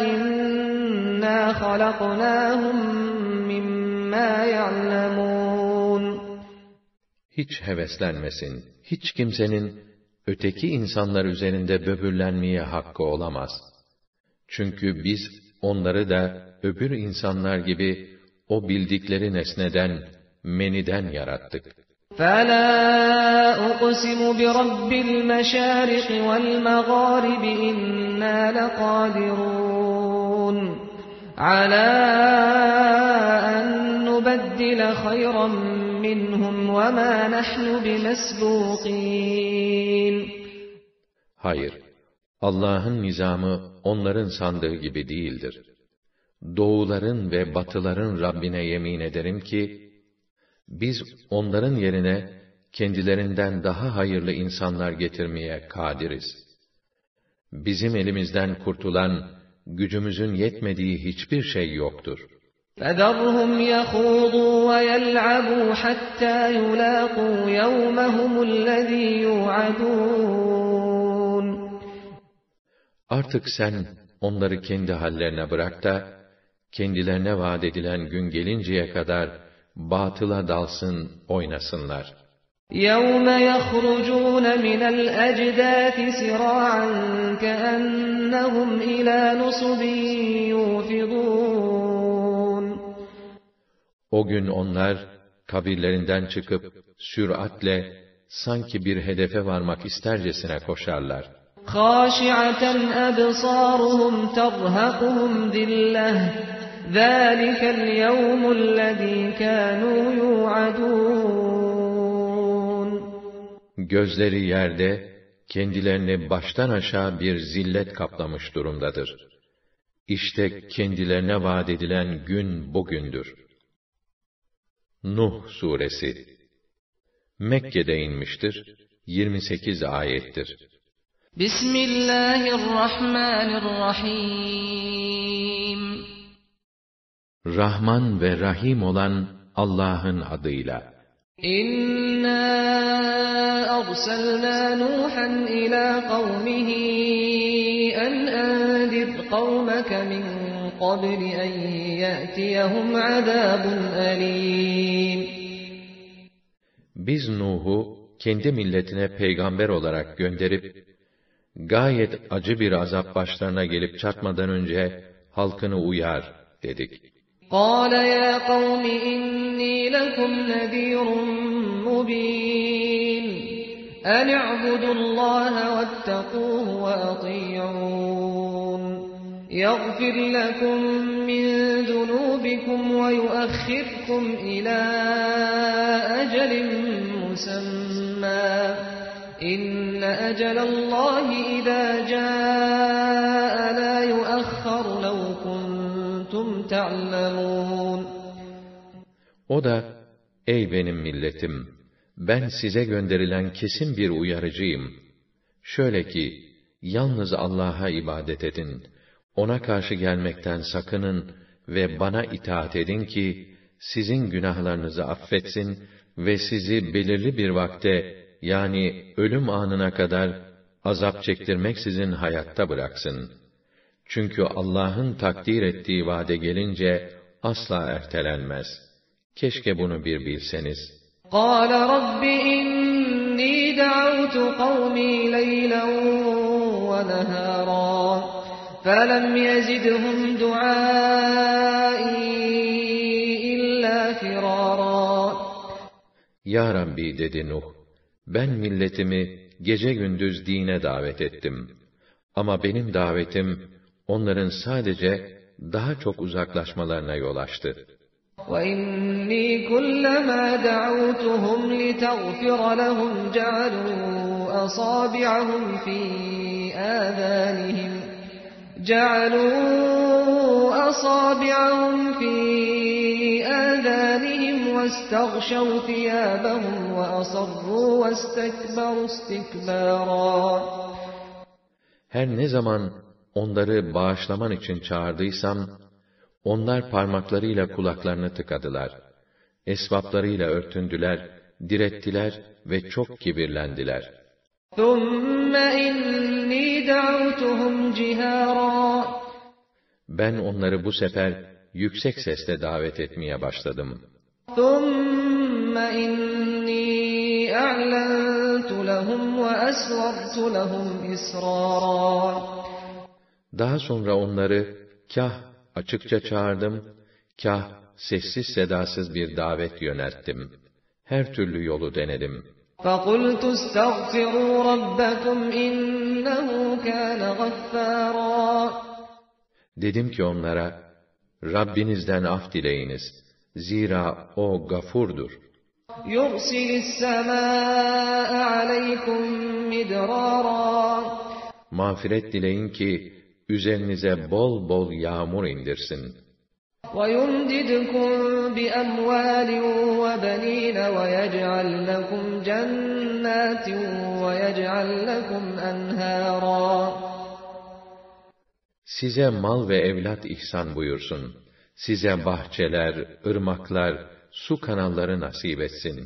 إِنَّا خَلَقْنَاهُم مِّمَّا يَعْلَمُونَ Hiç heveslenmesin, hiç kimsenin, öteki insanlar üzerinde böbürlenmeye hakkı olamaz. Çünkü biz, onları da, öbür insanlar gibi, o bildikleri nesneden, meniden yarattık. فَلَا أُقْسِمُ بِرَبِّ الْمَشَارِقِ وَالْمَغَارِبِ إِنَّا لَقَادِرُونَ عَلَىٰ أَن نُّبَدِّلَ خَيْرًا مِّنْهُمْ وَمَا نَحْنُ بِمَسْبُوقِينَ Hayır, Allah'ın nizamı onların sandığı gibi değildir. Doğuların ve batıların Rabbine yemin ederim ki, biz onların yerine kendilerinden daha hayırlı insanlar getirmeye kadiriz. Bizim elimizden kurtulan, gücümüzün yetmediği hiçbir şey yoktur. فَذَرْهُمْ يَخُوضُوا وَيَلْعَبُوا حَتَّى يُلَاقُوا يَوْمَهُمُ الَّذ۪ي يُوعَدُونَ Artık sen onları kendi hallerine bırak da, kendilerine vaat edilen gün gelinceye kadar batıla dalsın, oynasınlar.'' يَوْمَ يَخْرُجُونَ مِنَ الْأَجْدَاثِ سِرَاعًا كَأَنَّهُمْ إِلَى نُصُبٍ يُوفِضُونَ O gün onlar, kabirlerinden çıkıp, süratle, sanki bir hedefe varmak istercesine koşarlar. خَاشِعَةً أَبْصَارُهُمْ تَرْهَقُهُمْ ذِلَّةٌ ذَٰلِكَ الْيَوْمُ الَّذ۪ي كَانُوا يُوعَدُونَ Gözleri yerde, kendilerini baştan aşağı bir zillet kaplamış durumdadır. İşte kendilerine vaat edilen gün bugündür. Nuh Suresi Mekke'de inmiştir, 28 ayettir. Bismillahirrahmanirrahim Rahman ve Rahim olan Allah'ın adıyla. İnna arsalna Nuhan ila kavmihi en endir kavmeke min qabli en ya'tiyahum azabun alim. Biz Nuh'u kendi milletine peygamber olarak gönderip gayet acı bir azap başlarına gelip çatmadan önce halkını uyar dedik. قال يا قوم إني لكم نذير مبين. أن اعبدوا الله واتقوه وأطيعون. يغفر لكم من ذنوبكم ويؤخركم إلى أجل مسمى. إن أجل الله إذا جاء لا يؤخر. تعلمون O da, ey benim milletim, ben size gönderilen kesin bir uyarıcıyım. Şöyle ki, yalnız Allah'a ibadet edin, ona karşı gelmekten sakının ve bana itaat edin ki, sizin günahlarınızı affetsin ve sizi belirli bir vakte, yani ölüm anına kadar azap çektirmeksizin hayatta bıraksın. Çünkü Allah'ın takdir ettiği vade gelince asla ertelenmez. Keşke bunu bir bilseniz. قال رب إني دعوت قومي ليلا ونهارا فلم يزدهم دعائي إلا فرارا Ya Rabbi dedi Nuh, ben milletimi gece gündüz dine davet ettim. Ama benim davetim, onların sadece daha çok uzaklaşmalarına yol açtı. وإني كلما دعوتهم لتغفر لهم جعلوا أصابعهم في آذانهم جعلوا أصابعهم في آذانهم واستغشوا ثيابهم وأصروا واستكبروا استكبارا Her ne zaman onları bağışlaman için çağırdıysam, onlar parmaklarıyla kulaklarını tıkadılar. Esvaplarıyla örtündüler, direttiler ve çok kibirlendiler. Ben onları bu sefer yüksek sesle davet etmeye başladım. Daha sonra onları kah açıkça çağırdım, kah sessiz sedasız bir davet yönelttim. Her türlü yolu denedim. فقلت استغفروا ربكم إنه كان غفارا Dedim ki onlara, Rabbinizden af dileyiniz. Zira O gafurdur. يرسل السماء عليكم مدرارا Mağfiret dileyin ki, üzerinize bol bol yağmur indirsin. ويمددكم بأموال وبنين ويجعل لكم جنات ويجعل لكم أنهارا Size mal ve evlat ihsan buyursun. Size bahçeler, ırmaklar, su kanalları nasip etsin.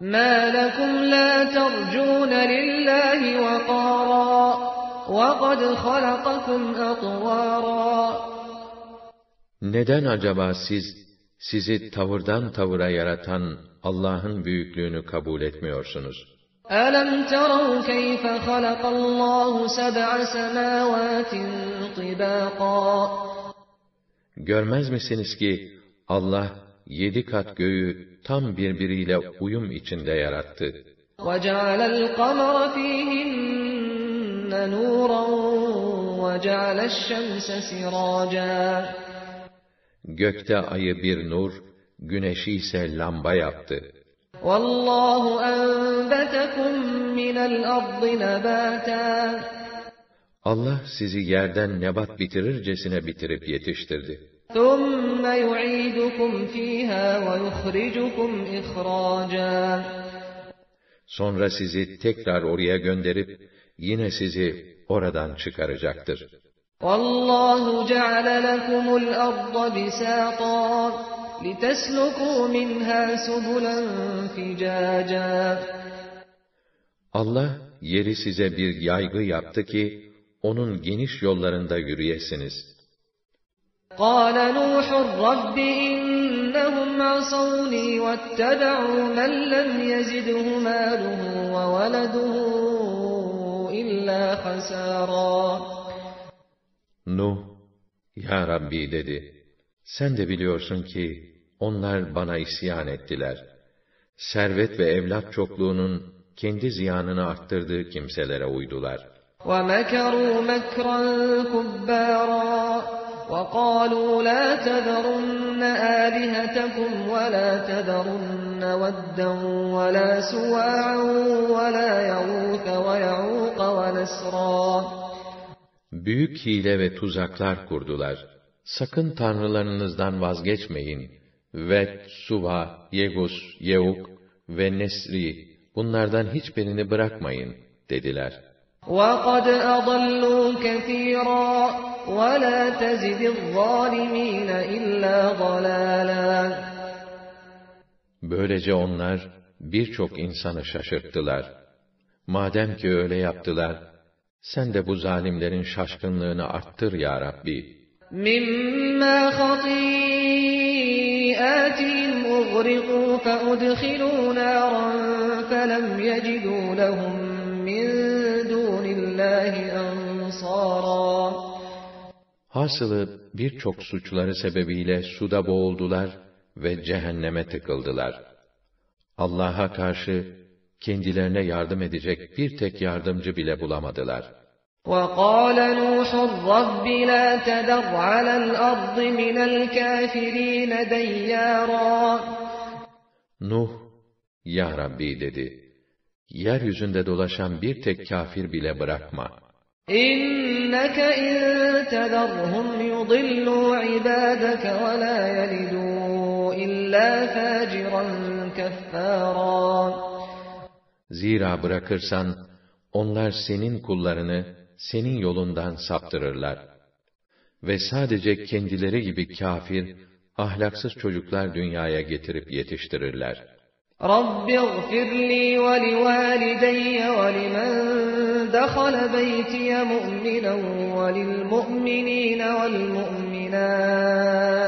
ما لكم لا ترجون لله وقارا وَقَدْ خَلَقَكُمْ أَطْوَارًا Neden acaba siz, sizi tavırdan tavıra yaratan Allah'ın büyüklüğünü kabul etmiyorsunuz? أَلَمْ تَرَوْا كَيْفَ خَلَقَ اللّٰهُ سَبْعَ سَمَاوَاتٍ طِبَاقًا Görmez misiniz ki Allah yedi kat göğü tam birbiriyle uyum içinde yarattı. وَجَعَلَ الْقَمَرَ فِيهِنَّ نُورًا وَجَعَلَ الشَّمْسَ سِرَاجًا Gökte ayı bir nur, güneşi ise lamba yaptı. وَاللّٰهُ أَنْبَتَكُمْ مِنَ الْأَرْضِ نَبَاتًا Allah sizi yerden nebat bitirircesine bitirip yetiştirdi. ثُمَّ يُعِيدُكُمْ فِيهَا وَيُخْرِجُكُمْ إِخْرَاجًا Sonra sizi tekrar oraya gönderip, yine sizi oradan çıkaracaktır. وَاللّٰهُ جَعَلَ لَكُمُ الْأَرْضَ بِسَاطًا لِتَسْلُكُوا مِنْهَا سُبُلًا فِجَاجًا Allah, yeri size bir yaygı yaptı ki, onun geniş yollarında yürüyesiniz. قَالَ نُوحٌ رَبِّ إِنَّهُمْ عَصَوْنِي وَاتَّبَعُوا مَنْ لَمْ يَزِدْهُ مَالُهُ وَوَلَدُهُ إِلَّا خَسَارًا Nuh, Ya Rabbi dedi, sen de biliyorsun ki, onlar bana isyan ettiler. Servet ve evlat çokluğunun kendi ziyanını arttırdığı kimselere uydular. وَمَكَرُوا مَكْرًا كُبَّارًا وَقَالُوا لَا تَذَرُنَّ آلِهَتَكُمْ وَلَا تَذَرُنَّ وَدًّا وَلَا سُوَاعًا وَلَا يَغُوثَ وَيَعُوقَ وَنَسْرًا Büyük hile ve tuzaklar kurdular. Sakın tanrılarınızdan vazgeçmeyin. Vet, Suva, Yegus, Yeuk ve Nesri, bunlardan hiçbirini bırakmayın, dediler. وَقَدْ أَضَلُّوا كَثِيرًا وَلَا تَزِدِ الظَّالِمِينَ إِلَّا ضَلَالًا Böylece onlar, birçok insanı şaşırttılar. Madem ki öyle yaptılar, sen de bu zalimlerin şaşkınlığını arttır ya Rabbi. مِمَّا خَطِيئَاتِهِمْ أُغْرِقُوا فَأُدْخِلُوا نَارًا فَلَمْ يَجِدُوا لَهُم مِّن دُونِ اللّٰهِ أَنصَارًا Hasılı birçok suçları sebebiyle suda boğuldular ve cehenneme tıkıldılar. Allah'a karşı kendilerine yardım edecek bir tek yardımcı bile bulamadılar. وَقَالَ نُوحٌ رَبِّ لَا تَذَرْ عَلَى الْأَرْضِ مِنَ الْكَافِرِينَ دَيَّارًا Nuh, Ya Rabbi dedi, yeryüzünde dolaşan bir tek kafir bile bırakma. إِنَّكَ إِن تَذَرْهُمْ يُضِلُّوا عِبَادَكَ وَلَا يَلِدُوا إِلَّا فَاجِرًا كَفَّارًا Zira bırakırsan, onlar senin kullarını, senin yolundan saptırırlar. Ve sadece kendileri gibi kafir, ahlaksız çocuklar dünyaya getirip yetiştirirler. رَبِّ اغْفِرْ لِي وَلِوَالِدَيَّ وَلِمَنْ دَخَلَ بَيْتِيَ مُؤْمِنًا وَلِلْمُؤْمِنِينَ وَالْمُؤْمِنَاتِ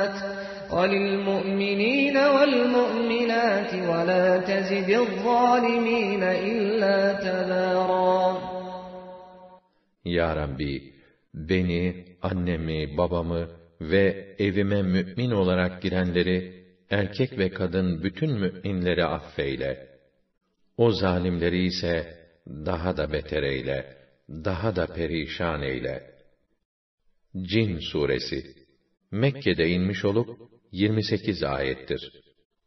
وَلِلْمُؤْمِنِينَ وَالْمُؤْمِنَاتِ وَلَا تَزِدِ الظَّالِمِينَ إِلَّا تَبَارًا Ya Rabbi, beni, annemi, babamı ve evime mümin olarak girenleri, erkek ve kadın bütün müminleri affeyle. O zalimleri ise daha da beter eyle, daha da perişan eyle. Cin Suresi Mekke'de inmiş olup 28 ayettir.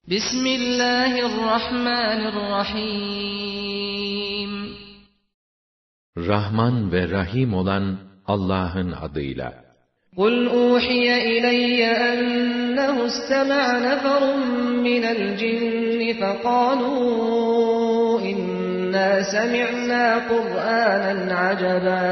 Bismillahirrahmanirrahim Rahman ve Rahim olan Allah'ın adıyla. قُلْ أُوحِيَ إِلَيَّ أَنَّهُ اسْتَمَعَ نَفَرٌ مِّنَ الْجِنِّ فَقَالُوا إِنَّا سَمِعْنَا قُرْآنًا عَجَبًا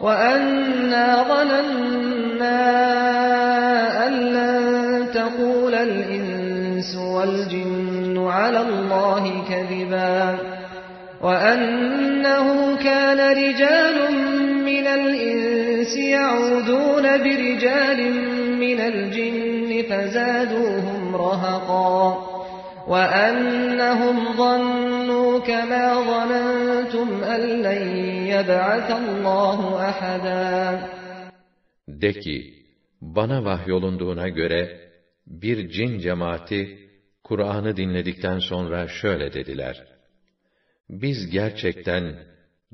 وأنا ظننا أن لن تقول الإنس والجن على الله كذبا وأنه كان رجال من الإنس يعودون برجال من الجن فزادوهم رهقا وأنهم ظنوا كما ظننتم أن لن يبعث الله أحدا De ki, bana vahyolunduğuna göre, bir cin cemaati, Kur'an'ı dinledikten sonra şöyle dediler. Biz gerçekten,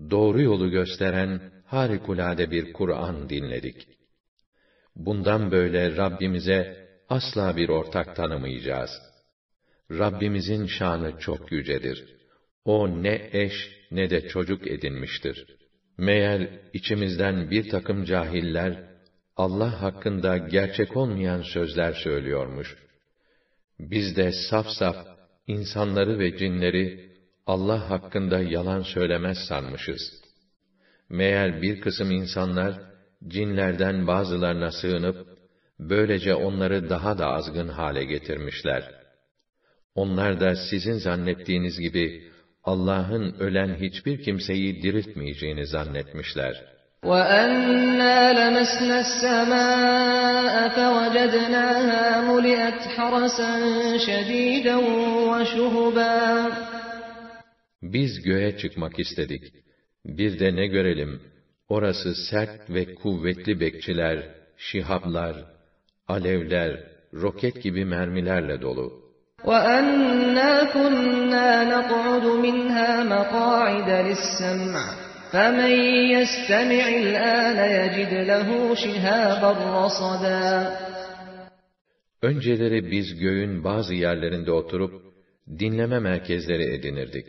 doğru yolu gösteren harikulade bir Kur'an dinledik. Bundan böyle Rabbimize asla bir ortak tanımayacağız. Rabbimizin şanı çok yücedir. O ne eş ne de çocuk edinmiştir. Meğer içimizden bir takım cahiller, Allah hakkında gerçek olmayan sözler söylüyormuş. Biz de saf saf insanları ve cinleri Allah hakkında yalan söylemez sanmışız. Meğer bir kısım insanlar cinlerden bazılarına sığınıp böylece onları daha da azgın hale getirmişler. Onlar da sizin zannettiğiniz gibi Allah'ın ölen hiçbir kimseyi diriltmeyeceğini zannetmişler. وَأَنَّا لَمَسْنَا السَّمَاءَ فَوَجَدْنَاهَا مُلِئَتْ حَرَسًا شَدِيدًا وَشُهُبًا Biz göğe çıkmak istedik. Bir de ne görelim? Orası sert ve kuvvetli bekçiler, şihablar, alevler, roket gibi mermilerle dolu. وَأَنَّا كُنَّا نَقْعُدُ مِنْهَا مَقَاعِدَ لِلسَّمْعِ فَمَنْ يَسْتَمِعِ الْآنَ يَجِدْ لَهُ شِهَابًا رَصَدًا Önceleri biz göğün bazı yerlerinde oturup, dinleme merkezleri edinirdik.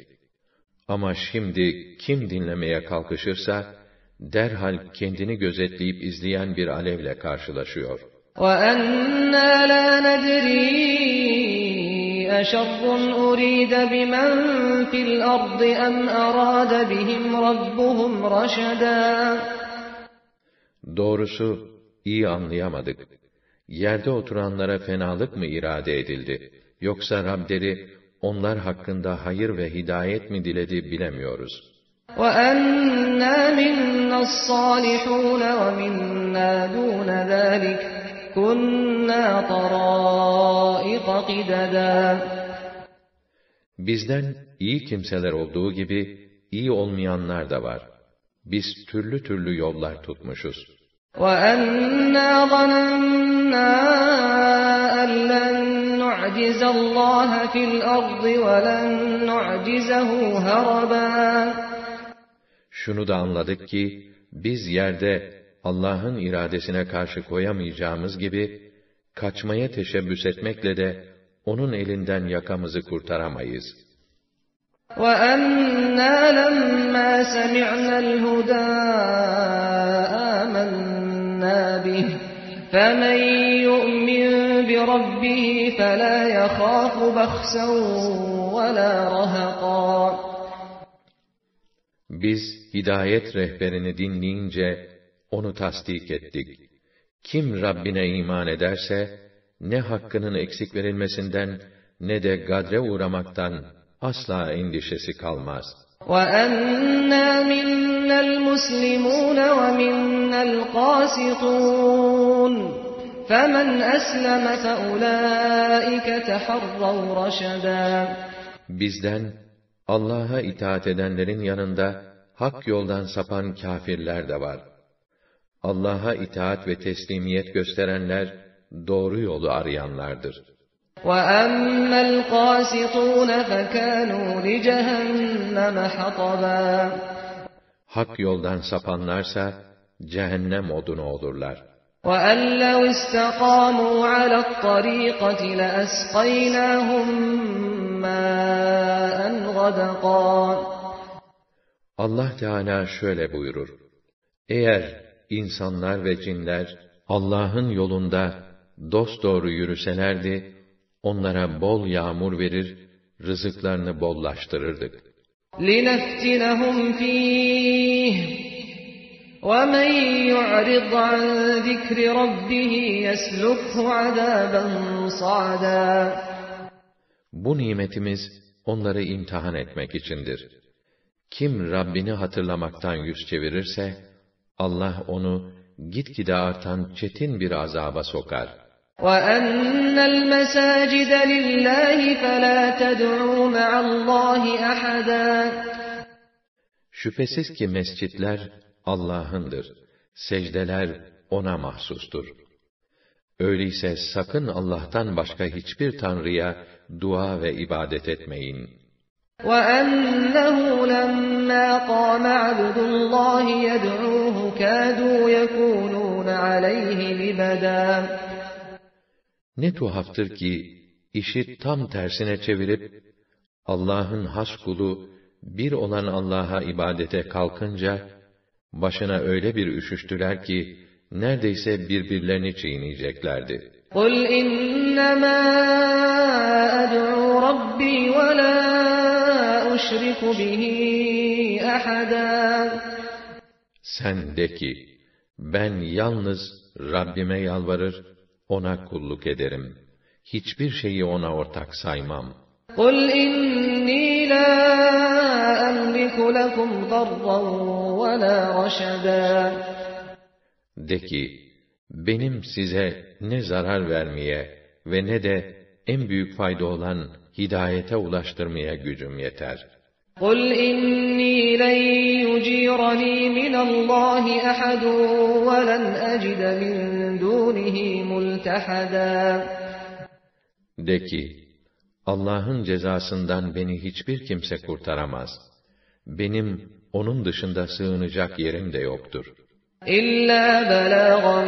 Ama şimdi kim dinlemeye kalkışırsa, derhal kendini gözetleyip izleyen bir alevle karşılaşıyor. وَأَنَّا لَا نَدْرِي أَشَرٌّ أُرِيدَ بِمَنْ فِي الْأَرْضِ أَمْ أَرَادَ بِهِمْ رَبُّهُمْ رَشَدًا Doğrusu, iyi anlayamadık. Yerde oturanlara fenalık mı irade edildi? Yoksa Rableri, onlar hakkında hayır ve hidayet mi diledi bilemiyoruz. وَأَنَّا مِنَّا الصَّالِحُونَ وَمِنَّا دُونَ ذَلِكَ كُنَّا طَرَائِقَ قِدَدًا Bizden iyi kimseler olduğu gibi, iyi olmayanlar da var. Biz türlü türlü yollar tutmuşuz. وَأَنَّا ظَنَنَّا أَن لَّن نُّعْجِزَ اللَّهَ فِي الْأَرْضِ وَلَن نُّعْجِزَهُ هَرَبًا Şunu da anladık ki, biz yerde Allah'ın iradesine karşı koyamayacağımız gibi, kaçmaya teşebbüs etmekle de, onun elinden yakamızı kurtaramayız. وَأَنَّا لَمَّا سَمِعْنَا الْهُدَىٰ آمَنَّا بِهِ فَمَن يُؤْمِن بِرَبِّهِ فَلَا يَخَافُ بَخْسًا وَلَا رَهَقًا Biz hidayet rehberini dinleyince onu tasdik ettik. Kim Rabbine iman ederse ne hakkının eksik verilmesinden ne de gadre uğramaktan asla endişesi kalmaz. وَأَنَّا مِنَّا الْمُسْلِمُونَ وَمِنَّا الْقَاسِطُونَ فَمَنْ أَسْلَمَ فَأُولَٰئِكَ تَحَرَّوْا رَشَدًا Bizden Allah'a itaat edenlerin yanında hak yoldan sapan kâfirler de var. Allah'a itaat ve teslimiyet gösterenler doğru yolu arayanlardır. وَأَمَّا الْقَاسِطُونَ فَكَانُوا لِجَهَنَّمَ حَطَبًا Hak yoldan sapanlarsa cehennem odunu olurlar. وَأَنْ لَوْ اسْتَقَامُوا عَلَى الطَّرِيقَةِ لَأَسْقَيْنَاهُمْ مَاءً غَدَقًا Allah Teala şöyle buyurur. Eğer insanlar ve cinler Allah'ın yolunda dosdoğru yürüselerdi, onlara bol yağmur verir, rızıklarını bollaştırırdık. لِنَفْتِنَهُمْ ف۪يهِ وَمَنْ يُعْرِضْ عَنْ ذِكْرِ رَبِّهِ يَسْلُكْهُ عَذَابًا صَعَدًا Bu nimetimiz onları imtihan etmek içindir. Kim Rabbini hatırlamaktan yüz çevirirse, Allah onu gitgide artan çetin bir azaba sokar. وَأَنَّ الْمَسَاجِدَ لِلَّهِ فَلَا تَدْعُوا مَعَ اللّٰهِ أَحَدًا Şüphesiz ki mescitler Allah'ındır. Secdeler O'na mahsustur. Öyleyse sakın Allah'tan başka hiçbir tanrıya dua ve ibadet etmeyin. وَأَنَّهُ لَمَّا قَامَ عَبْدُ اللّٰهِ يَدْعُوهُ كَادُوا يَكُونُونَ عَلَيْهِ لِبَدًا Ne tuhaftır ki, işi tam tersine çevirip, Allah'ın has kulu, bir olan Allah'a ibadete kalkınca, başına öyle bir üşüştüler ki, neredeyse birbirlerini çiğneyeceklerdi. قُلْ إِنَّمَا أَدْعُو رَبِّي وَلَا أُشْرِكُ بِهِ أَحَدًا Sen de ki, ben yalnız Rabbime yalvarır, ona kulluk ederim. Hiçbir şeyi ona ortak saymam. قُلْ إِنِّي لَا أَمْلِكُ لَكُمْ ضَرًّا وَلَا رَشَدًا De ki, benim size ne zarar vermeye ve ne de en büyük fayda olan hidayete ulaştırmaya gücüm yeter. قُلْ إِنِّي لَنْ يُجِيرَنِي مِنَ اللّٰهِ أَحَدٌ وَلَنْ أَجِدَ مِنْ دُونِهِ مُلْتَحَدًا De ki, Allah'ın cezasından beni hiçbir kimse kurtaramaz. Benim onun dışında sığınacak yerim de yoktur. إِلَّا بَلَاغًا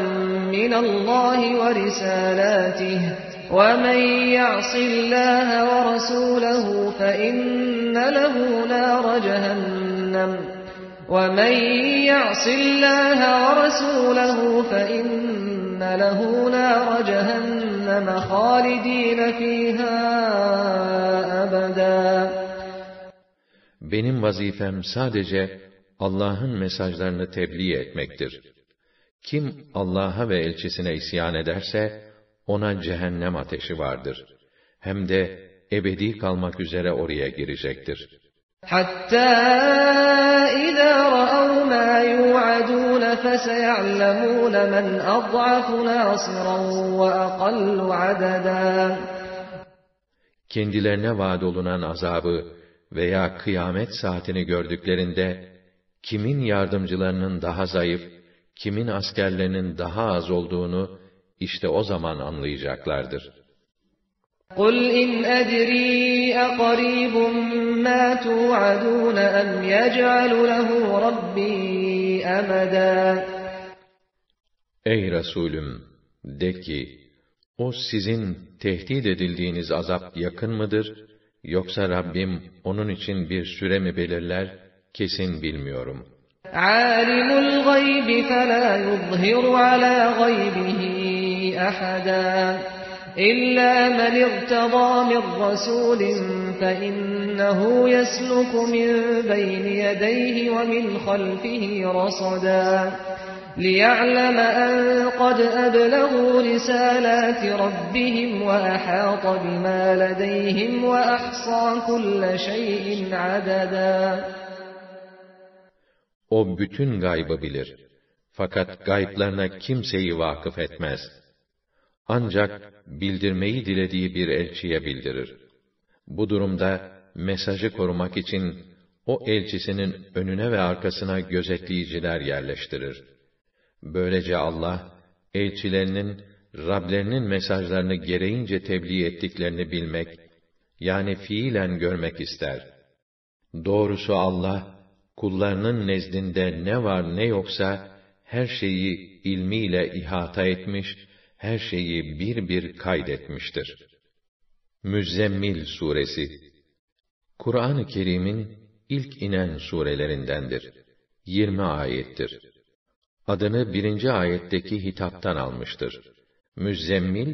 مِنَ اللّٰهِ وَرِسَالَاتِهِ وَمَنْ يَعْصِ اللّٰهَ وَرَسُولَهُ فَإِنَّ لَهُ نَارَ جَهَنَّمَ وَمَنْ يَعْصِ اللّٰهَ وَرَسُولَهُ فَإِنَّ لَهُ نَارَ جَهَنَّمَ خَالِدِينَ فِيهَا أَبَدًا Benim vazifem sadece Allah'ın mesajlarını tebliğ etmektir. Kim Allah'a ve elçisine isyan ederse, ona cehennem ateşi vardır. Hem de ebedi kalmak üzere oraya girecektir. Hatta اِذَا رَأَوْا مَا يُوعَدُونَ فَسَيَعْلَمُونَ مَنْ أَضْعَفُ نَاصِرًا وَأَقَلُّ عَدَدًا Kendilerine vaad olunan azabı veya kıyamet saatini gördüklerinde, kimin yardımcılarının daha zayıf, kimin askerlerinin daha az olduğunu, işte o zaman anlayacaklardır. قل إن أدري أقريب ما توعدون أم يجعل له ربي أمدا Ey Resulüm! De ki, o sizin tehdit edildiğiniz azap yakın mıdır? Yoksa Rabbim onun için bir süre mi belirler? Kesin bilmiyorum. عالم الغيب فلا يظهر على غيبه أحدا إلا من ارتضى من رسول فإنه يسلك من بين يديه ومن خلفه رصدا ليعلم أن قد أبلغوا رسالات ربهم وأحاط بما لديهم وأحصى كل شيء عددا O bütün gaybı bilir. Fakat gayblarına kimseyi vakıf etmez. Ancak bildirmeyi dilediği bir elçiye bildirir. Bu durumda mesajı korumak için o elçisinin önüne ve arkasına gözetleyiciler yerleştirir. Böylece Allah, elçilerinin Rablerinin mesajlarını gereğince tebliğ ettiklerini bilmek, yani fiilen görmek ister. Doğrusu Allah, kullarının nezdinde ne var ne yoksa, her şeyi ilmiyle ihata etmiş, her şeyi bir bir kaydetmiştir. Müzzemmil Suresi Kur'an-ı Kerim'in ilk inen surelerindendir. 20 ayettir. adını birinci ayetteki hitaptan almıştır. Müzzemmil,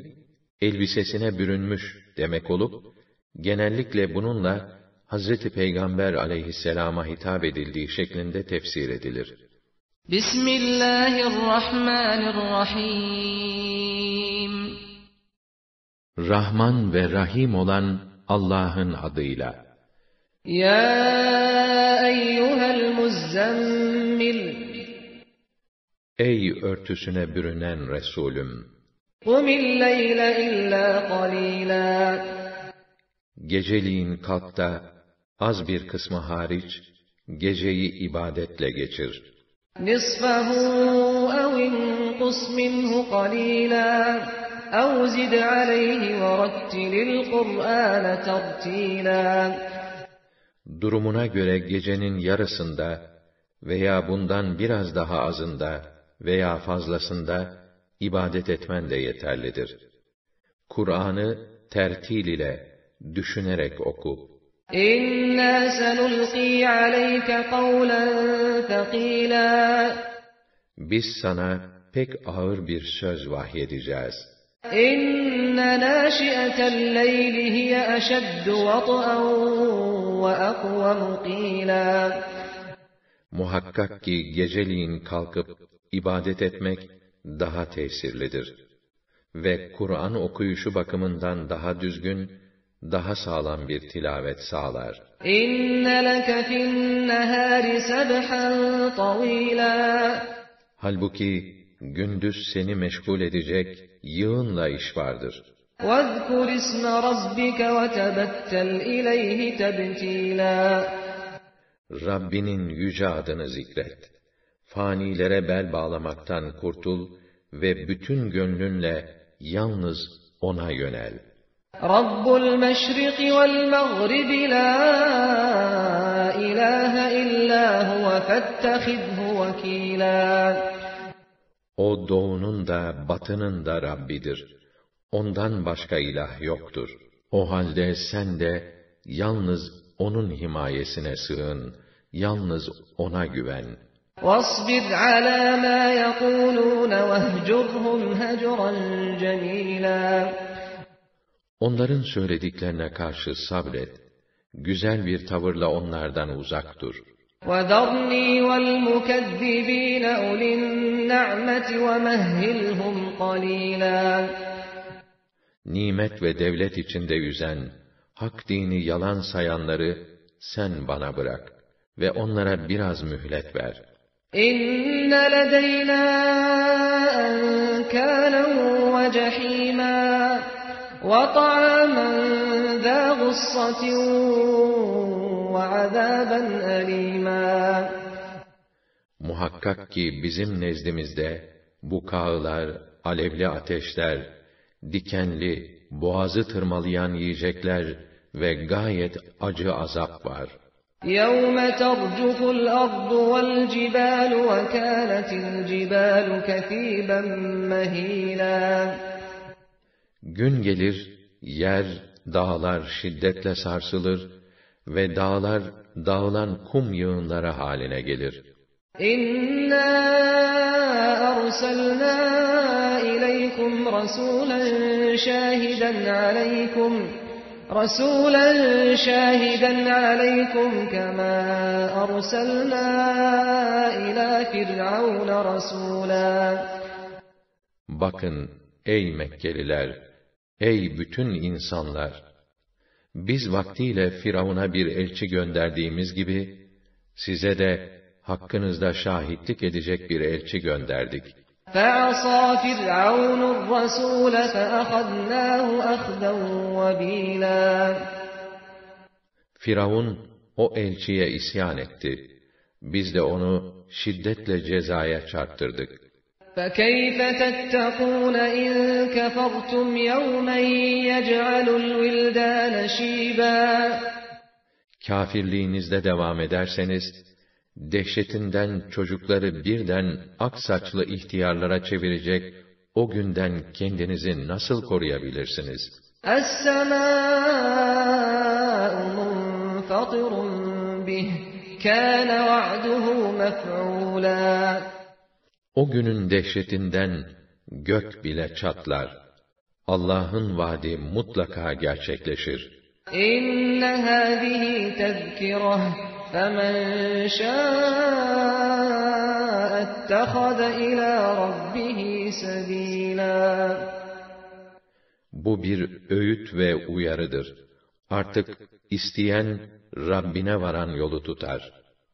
elbisesine bürünmüş demek olup, genellikle bununla Hazreti Peygamber aleyhisselama hitap edildiği şeklinde tefsir edilir. Bismillahirrahmanirrahim Rahman ve Rahim olan Allah'ın adıyla. Ya eyyuhel muzzemmil Ey örtüsüne bürünen Resulüm! Kumil leyle illa qalila Geceliğin kalk da, az bir kısmı hariç, geceyi ibadetle geçir. Ev inqus minhu qalila ev zid aleyhi ve rattilil Kur'ane tertila Durumuna göre gecenin yarısında veya bundan biraz daha azında veya fazlasında ibadet etmen de yeterlidir. Kur'an'ı tertil ile, düşünerek oku. İnna senulqi aleyke kavlen thaqila Biz sana pek ağır bir söz vahyedeceğiz. İnne nâşi'etel leyli hiye eşeddu vat'an ve akvamu qîlâ Muhakkak ki geceliğin kalkıp ibadet etmek daha tesirlidir. Ve Kur'an okuyuşu bakımından daha düzgün, daha sağlam bir tilavet sağlar. İnne leke fin nehâri sebhan tavîlâ Halbuki gündüz seni meşgul edecek yığınla iş vardır. وَاذْكُرِ اسْمَ رَبِّكَ وَتَبَتَّلْ إِلَيْهِ تَبْتِيلًا Rabbinin yüce adını zikret. Fanilere bel bağlamaktan kurtul ve bütün gönlünle yalnız O'na yönel. Rabbul meşriki vel mağribi la ilahe illa huve fettehidhu vekila. O doğunun da batının da Rabbidir. Ondan başka ilah yoktur. O halde sen de yalnız O'nun himayesine sığın, yalnız O'na güven. وَاصْبِرْ عَلَى مَا يَقُولُونَ وَاهْجُرْهُمْ هَجْرًا جَمِيلًا Onların söylediklerine karşı sabret. Güzel bir tavırla onlardan uzak dur. وَذَرْنِي وَالْمُكَذِّبِينَ أُولِي النَّعْمَةِ وَمَهِّلْهُمْ قَلِيلًا Nimet ve devlet içinde yüzen, hak dini yalan sayanları sen bana bırak ve onlara biraz mühlet ver. İnne ledeyna enkâlen ve cehîmâ ve ta'amen zâ gussatin ve azâben elîmâ. Muhakkak ki bizim nezdimizde bu kağılar, alevli ateşler, dikenli, boğazı tırmalayan yiyecekler ve gayet acı azap var. يَوْمَ تَرْجُفُ الْأَرْضُ وَالْجِبَالُ وَكَانَتِ الْجِبَالُ كَثِيبًا مَهِيلًا Gün gelir, yer, dağlar şiddetle sarsılır ve dağlar dağılan kum yığınları haline gelir. İnna arsalna ileykum rasulan şahiden aleykum رسولا شاهدا عليكم كما أرسلنا إلى فرعون رسولا Bakın ey Mekkeliler, ey bütün insanlar! Biz vaktiyle Firavun'a bir elçi gönderdiğimiz gibi, size de hakkınızda şahitlik edecek bir elçi gönderdik. فَعَصَى فِرْعَوْنُ الرَّسُولَ فَأَخَذْنَاهُ أَخْذًا وَبِيلًا Firavun o elçiye isyan etti. Biz de onu şiddetle cezaya çarptırdık. فَكَيْفَ تَتَّقُونَ إِن كَفَرْتُمْ يَوْمًا يَجْعَلُ الْوِلْدَانَ شِيبًا Kafirliğinizde devam ederseniz, dehşetinden çocukları birden ak saçlı ihtiyarlara çevirecek o günden kendinizi nasıl koruyabilirsiniz? السَّمَاءُ مُنْفَطِرٌ بِهِ كَانَ وَعْدُهُ مَفْعُولًا O günün dehşetinden gök bile çatlar. Allah'ın vaadi mutlaka gerçekleşir. İnne hâzihi tezkirah. Femen şâ ilâ rabbihi sebîlâ. Bu bir öğüt ve uyarıdır. Artık isteyen Rabbine varan yolu tutar.''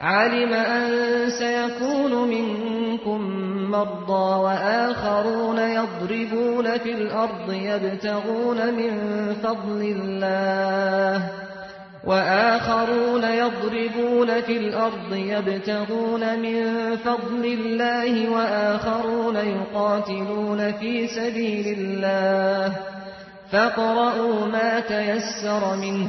علم أن سيكون منكم مرضى وآخرون يضربون في الأرض يبتغون من فضل الله وآخرون يضربون في الأرض يبتغون من فضل الله وآخرون يقاتلون في سبيل الله فاقرؤوا ما تيسر منه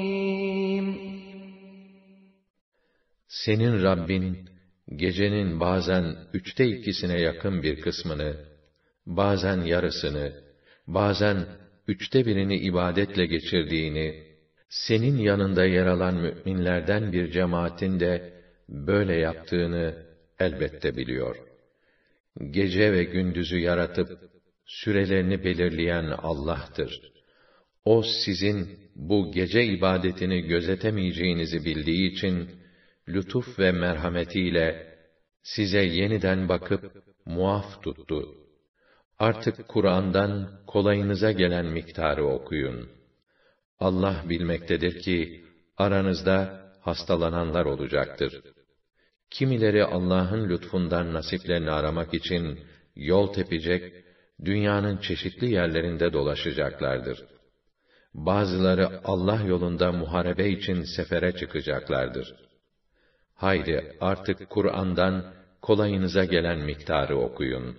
Senin Rabbin, gecenin bazen üçte ikisine yakın bir kısmını, bazen yarısını, bazen üçte birini ibadetle geçirdiğini, senin yanında yer alan müminlerden bir cemaatin de böyle yaptığını elbette biliyor. Gece ve gündüzü yaratıp, sürelerini belirleyen Allah'tır. O sizin bu gece ibadetini gözetemeyeceğinizi bildiği için, lütuf ve merhametiyle size yeniden bakıp muaf tuttu. Artık Kur'an'dan kolayınıza gelen miktarı okuyun. Allah bilmektedir ki aranızda hastalananlar olacaktır. Kimileri Allah'ın lütfundan nasiplerini aramak için yol tepecek, dünyanın çeşitli yerlerinde dolaşacaklardır. Bazıları Allah yolunda muharebe için sefere çıkacaklardır. Haydi artık Kur'an'dan kolayınıza gelen miktarı okuyun.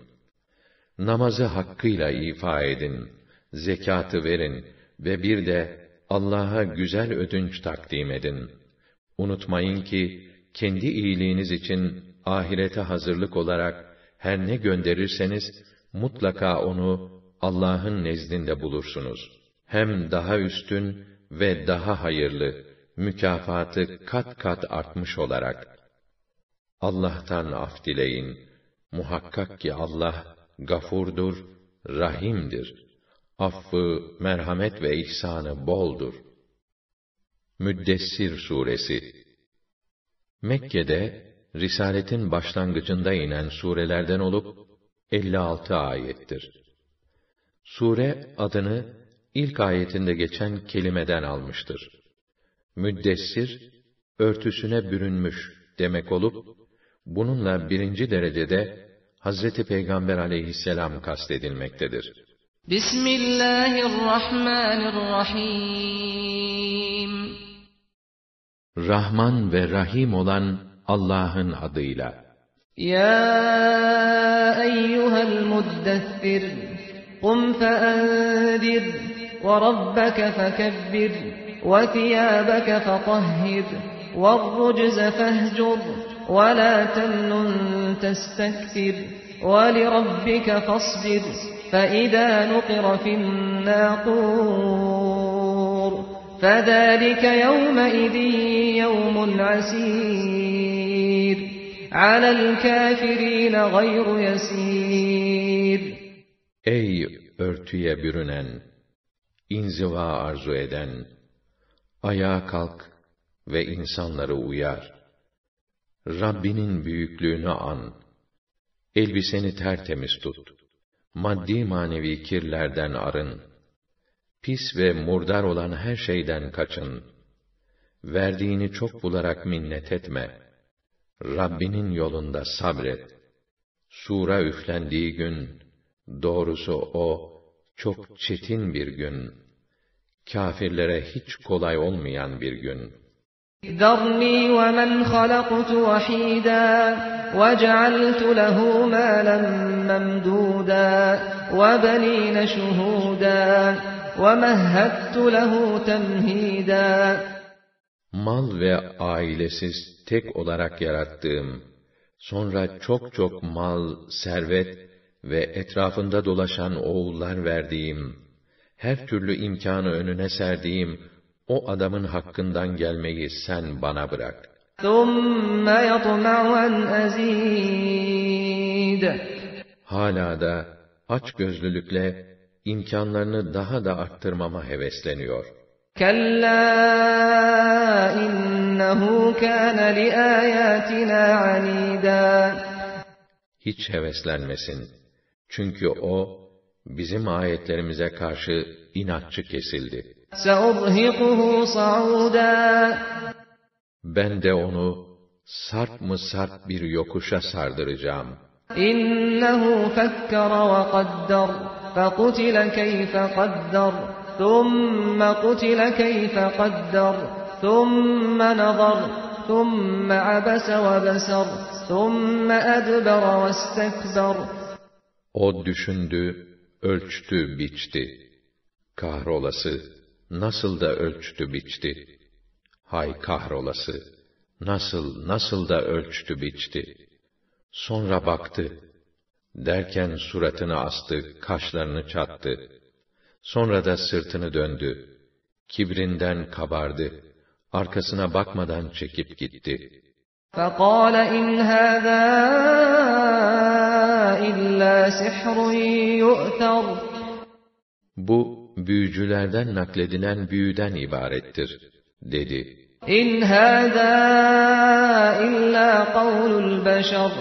Namazı hakkıyla ifa edin, zekatı verin ve bir de Allah'a güzel ödünç takdim edin. Unutmayın ki kendi iyiliğiniz için ahirete hazırlık olarak her ne gönderirseniz mutlaka onu Allah'ın nezdinde bulursunuz. Hem daha üstün ve daha hayırlı mükafatı kat kat artmış olarak Allah'tan af dileyin. Muhakkak ki Allah gafurdur, rahimdir. Affı, merhamet ve ihsanı boldur. Müddessir suresi Mekke'de Risaletin başlangıcında inen surelerden olup 56 ayettir. Sure adını ilk ayetinde geçen kelimeden almıştır müddessir, örtüsüne bürünmüş demek olup, bununla birinci derecede Hazreti Peygamber aleyhisselam kastedilmektedir. Bismillahirrahmanirrahim. Rahman ve Rahim olan Allah'ın adıyla. Ya eyyuhel muddessir, kum feenzir, ve rabbeke fekebbir, وثيابك فطهر والرجز فاهجر ولا تمنن تستكثر ولربك فاصبر فإذا نقر في الناقور فذلك يومئذ يوم عسير على الكافرين غير يسير Ey örtüye bürünen, inziva arzu eden, Ayağa kalk ve insanları uyar. Rabbinin büyüklüğünü an. Elbiseni tertemiz tut. maddi manevi kirlerden arın. Pis ve murdar olan her şeyden kaçın. Verdiğini çok bularak minnet etme. Rabbinin yolunda sabret. Sura üflendiği gün, doğrusu o, çok çetin bir gün Kafirlere hiç kolay olmayan bir gün.'' ذرني ومن خلقت وحيدا وجعلت له مالا ممدودا وبنين شهودا ومهدت له تمهيدا Mal ve ailesiz tek olarak yarattığım, sonra çok çok mal, servet ve etrafında dolaşan oğullar verdiğim, her türlü imkanı önüne serdiğim o adamın hakkından gelmeyi sen bana bırak. Hala da aç gözlülükle imkanlarını daha da arttırmama hevesleniyor. Kalla innehu kana li ayatina anida. Hiç heveslenmesin. Çünkü o bizim ayetlerimize karşı inatçı kesildi. Ben de onu sarp mı sarp bir yokuşa sardıracağım. İnnehu fekkara ve kaddar, fekutile keyfe kaddar, thumme kutile keyfe kaddar, thumme nazar, thumme abese ve besar, thumme edber ve istekber. O düşündü, ölçtü, biçti. Kahrolası, nasıl da ölçtü biçti. Hay kahrolası, nasıl, nasıl da ölçtü biçti. Sonra baktı, derken suratını astı, kaşlarını çattı. Sonra da sırtını döndü. Kibrinden kabardı. Arkasına bakmadan çekip gitti. فَقَالَ اِنْ هَذَا اِلَّا سِحْرٌ يُؤْثَرُ Bu, büyücülerden nakledilen büyüden ibarettir, dedi. İn hâzâ illâ kavlul beşer.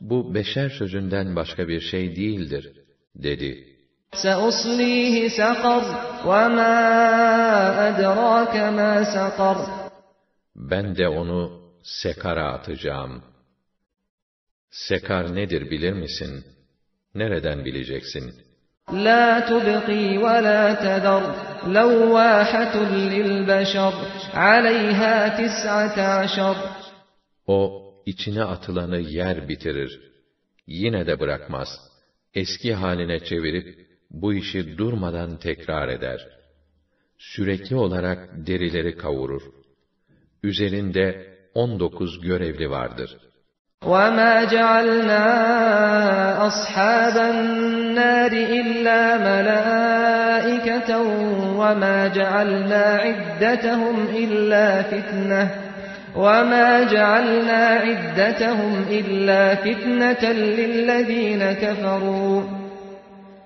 Bu beşer sözünden başka bir şey değildir, dedi. سَأُصْلِيهِ سَقَرْ وَمَا أَدْرَاكَ مَا سَقَرْ Ben de onu sekara atacağım. Sekar nedir bilir misin? Nereden bileceksin? La tubqi ve la tedar levvâhetun lil beşer aleyhâ tis'ate O içine atılanı yer bitirir. Yine de bırakmaz. Eski haline çevirip bu işi durmadan tekrar eder. Sürekli olarak derileri kavurur. Üzerinde on dokuz görevli vardır.'' وَمَا جَعَلْنَا أَصْحَابَ النَّارِ إِلَّا مَلَائِكَةً وَمَا جَعَلْنَا عِدَّتَهُمْ إِلَّا فِتْنَةً وَمَا جَعَلْنَا عِدَّتَهُمْ إِلَّا فِتْنَةً لِلَّذِينَ كَفَرُوا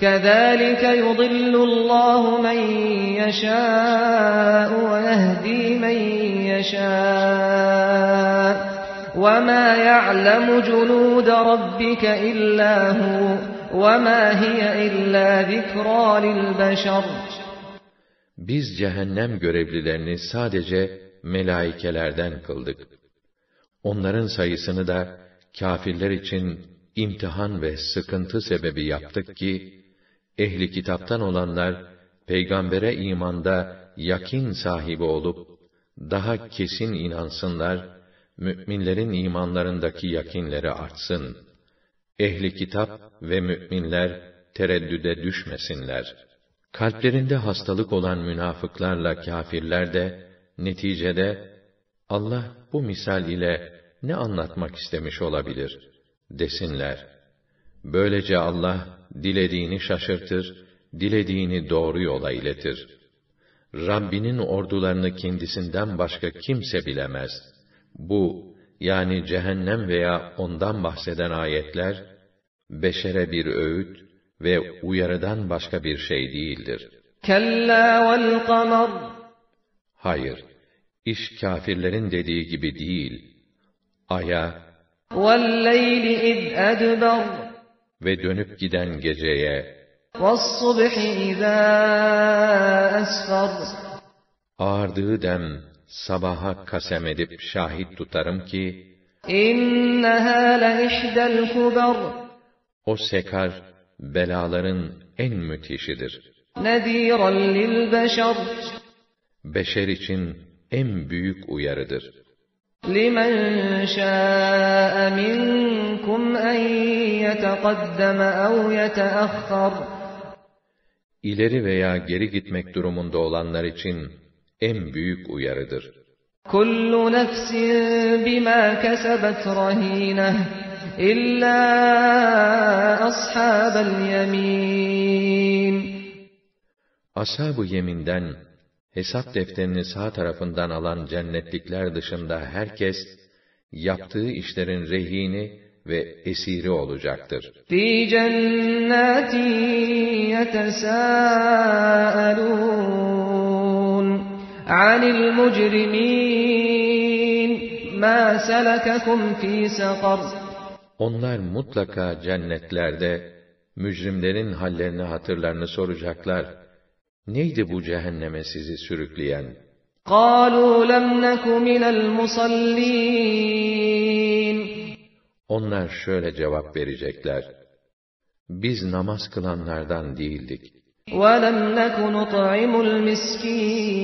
كذلك يضل الله من يشاء ويهدي من يشاء وَمَا يَعْلَمُ جُنُودَ رَبِّكَ إِلَّا هُوَ وَمَا هِيَ إِلَّا ذِكْرَى لِلْبَشَرِ Biz cehennem görevlilerini sadece melaikelerden kıldık. Onların sayısını da kâfirler için imtihan ve sıkıntı sebebi yaptık ki, ehli kitaptan olanlar, peygambere imanda yakin sahibi olup, daha kesin inansınlar müminlerin imanlarındaki yakinleri artsın. Ehli kitap ve müminler tereddüde düşmesinler. Kalplerinde hastalık olan münafıklarla kâfirler de neticede Allah bu misal ile ne anlatmak istemiş olabilir desinler. Böylece Allah dilediğini şaşırtır, dilediğini doğru yola iletir. Rabbinin ordularını kendisinden başka kimse bilemez. Bu, yani cehennem veya ondan bahseden ayetler, beşere bir öğüt ve uyarıdan başka bir şey değildir. Kella vel kamer Hayır, iş kâfirlerin dediği gibi değil. Aya leyli iz edber ve dönüp giden geceye ağardığı dem sabaha kasem edip şahit tutarım ki o sekar belaların en müthişidir. Beşer için en büyük uyarıdır. لمن شاء منكم أن يتقدم أو يتأخر İleri veya geri gitmek durumunda olanlar için en büyük uyarıdır. كل نفس بما كسبت رهينة إلا أصحاب اليمين Ashab-ı yeminden hesap defterini sağ tarafından alan cennetlikler dışında herkes, yaptığı işlerin rehini ve esiri olacaktır. Fî cennâti yetesâelûn anil mujrimîn mâ selekekum fî sekar. Onlar mutlaka cennetlerde mücrimlerin hallerini hatırlarını soracaklar Neydi bu cehenneme sizi sürükleyen? قالوا لم نك من المصلين Onlar şöyle cevap verecekler. Biz namaz kılanlardan değildik. ولم نك نطعم المسكين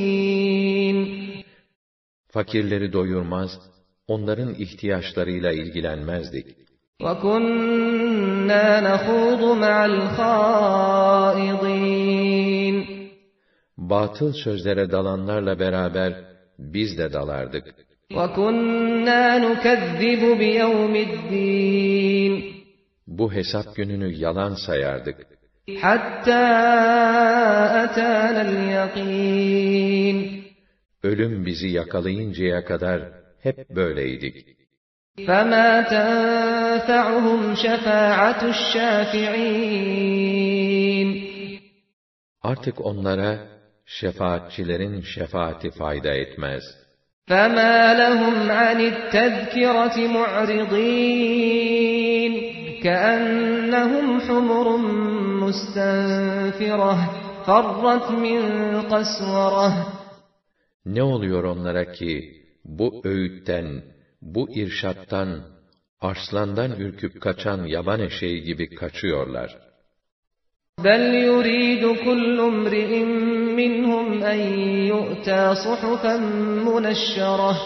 Fakirleri doyurmaz, onların ihtiyaçlarıyla ilgilenmezdik. وكنا نخوض مع الخائضين Batıl sözlere dalanlarla beraber biz de dalardık. وَكُنَّا نُكَذِّبُ بِيَوْمِ الدِّينِ Bu hesap gününü yalan sayardık. حَتَّى أَتَانَا الْيَقِينَ Ölüm bizi yakalayıncaya kadar hep böyleydik. فَمَا تَنفَعُهُمْ شَفَاعَةُ الشَّافِعِينَ Artık onlara şefaatçilerin şefaati fayda etmez. فَمَا لَهُمْ عَنِ التَّذْكِرَةِ مُعْرِضِينَ كَأَنَّهُمْ حُمُرٌ مُسْتَنفِرَةٌ فَرَّتْ مِنْ قَسْوَرَةٍ Ne oluyor onlara ki bu öğütten, bu irşattan, arslandan ürküp kaçan yaban eşeği gibi kaçıyorlar. بَلْ يُرِيدُ كُلُّ امْرِئٍ minhum en yu'ta suhufen muneşşerah.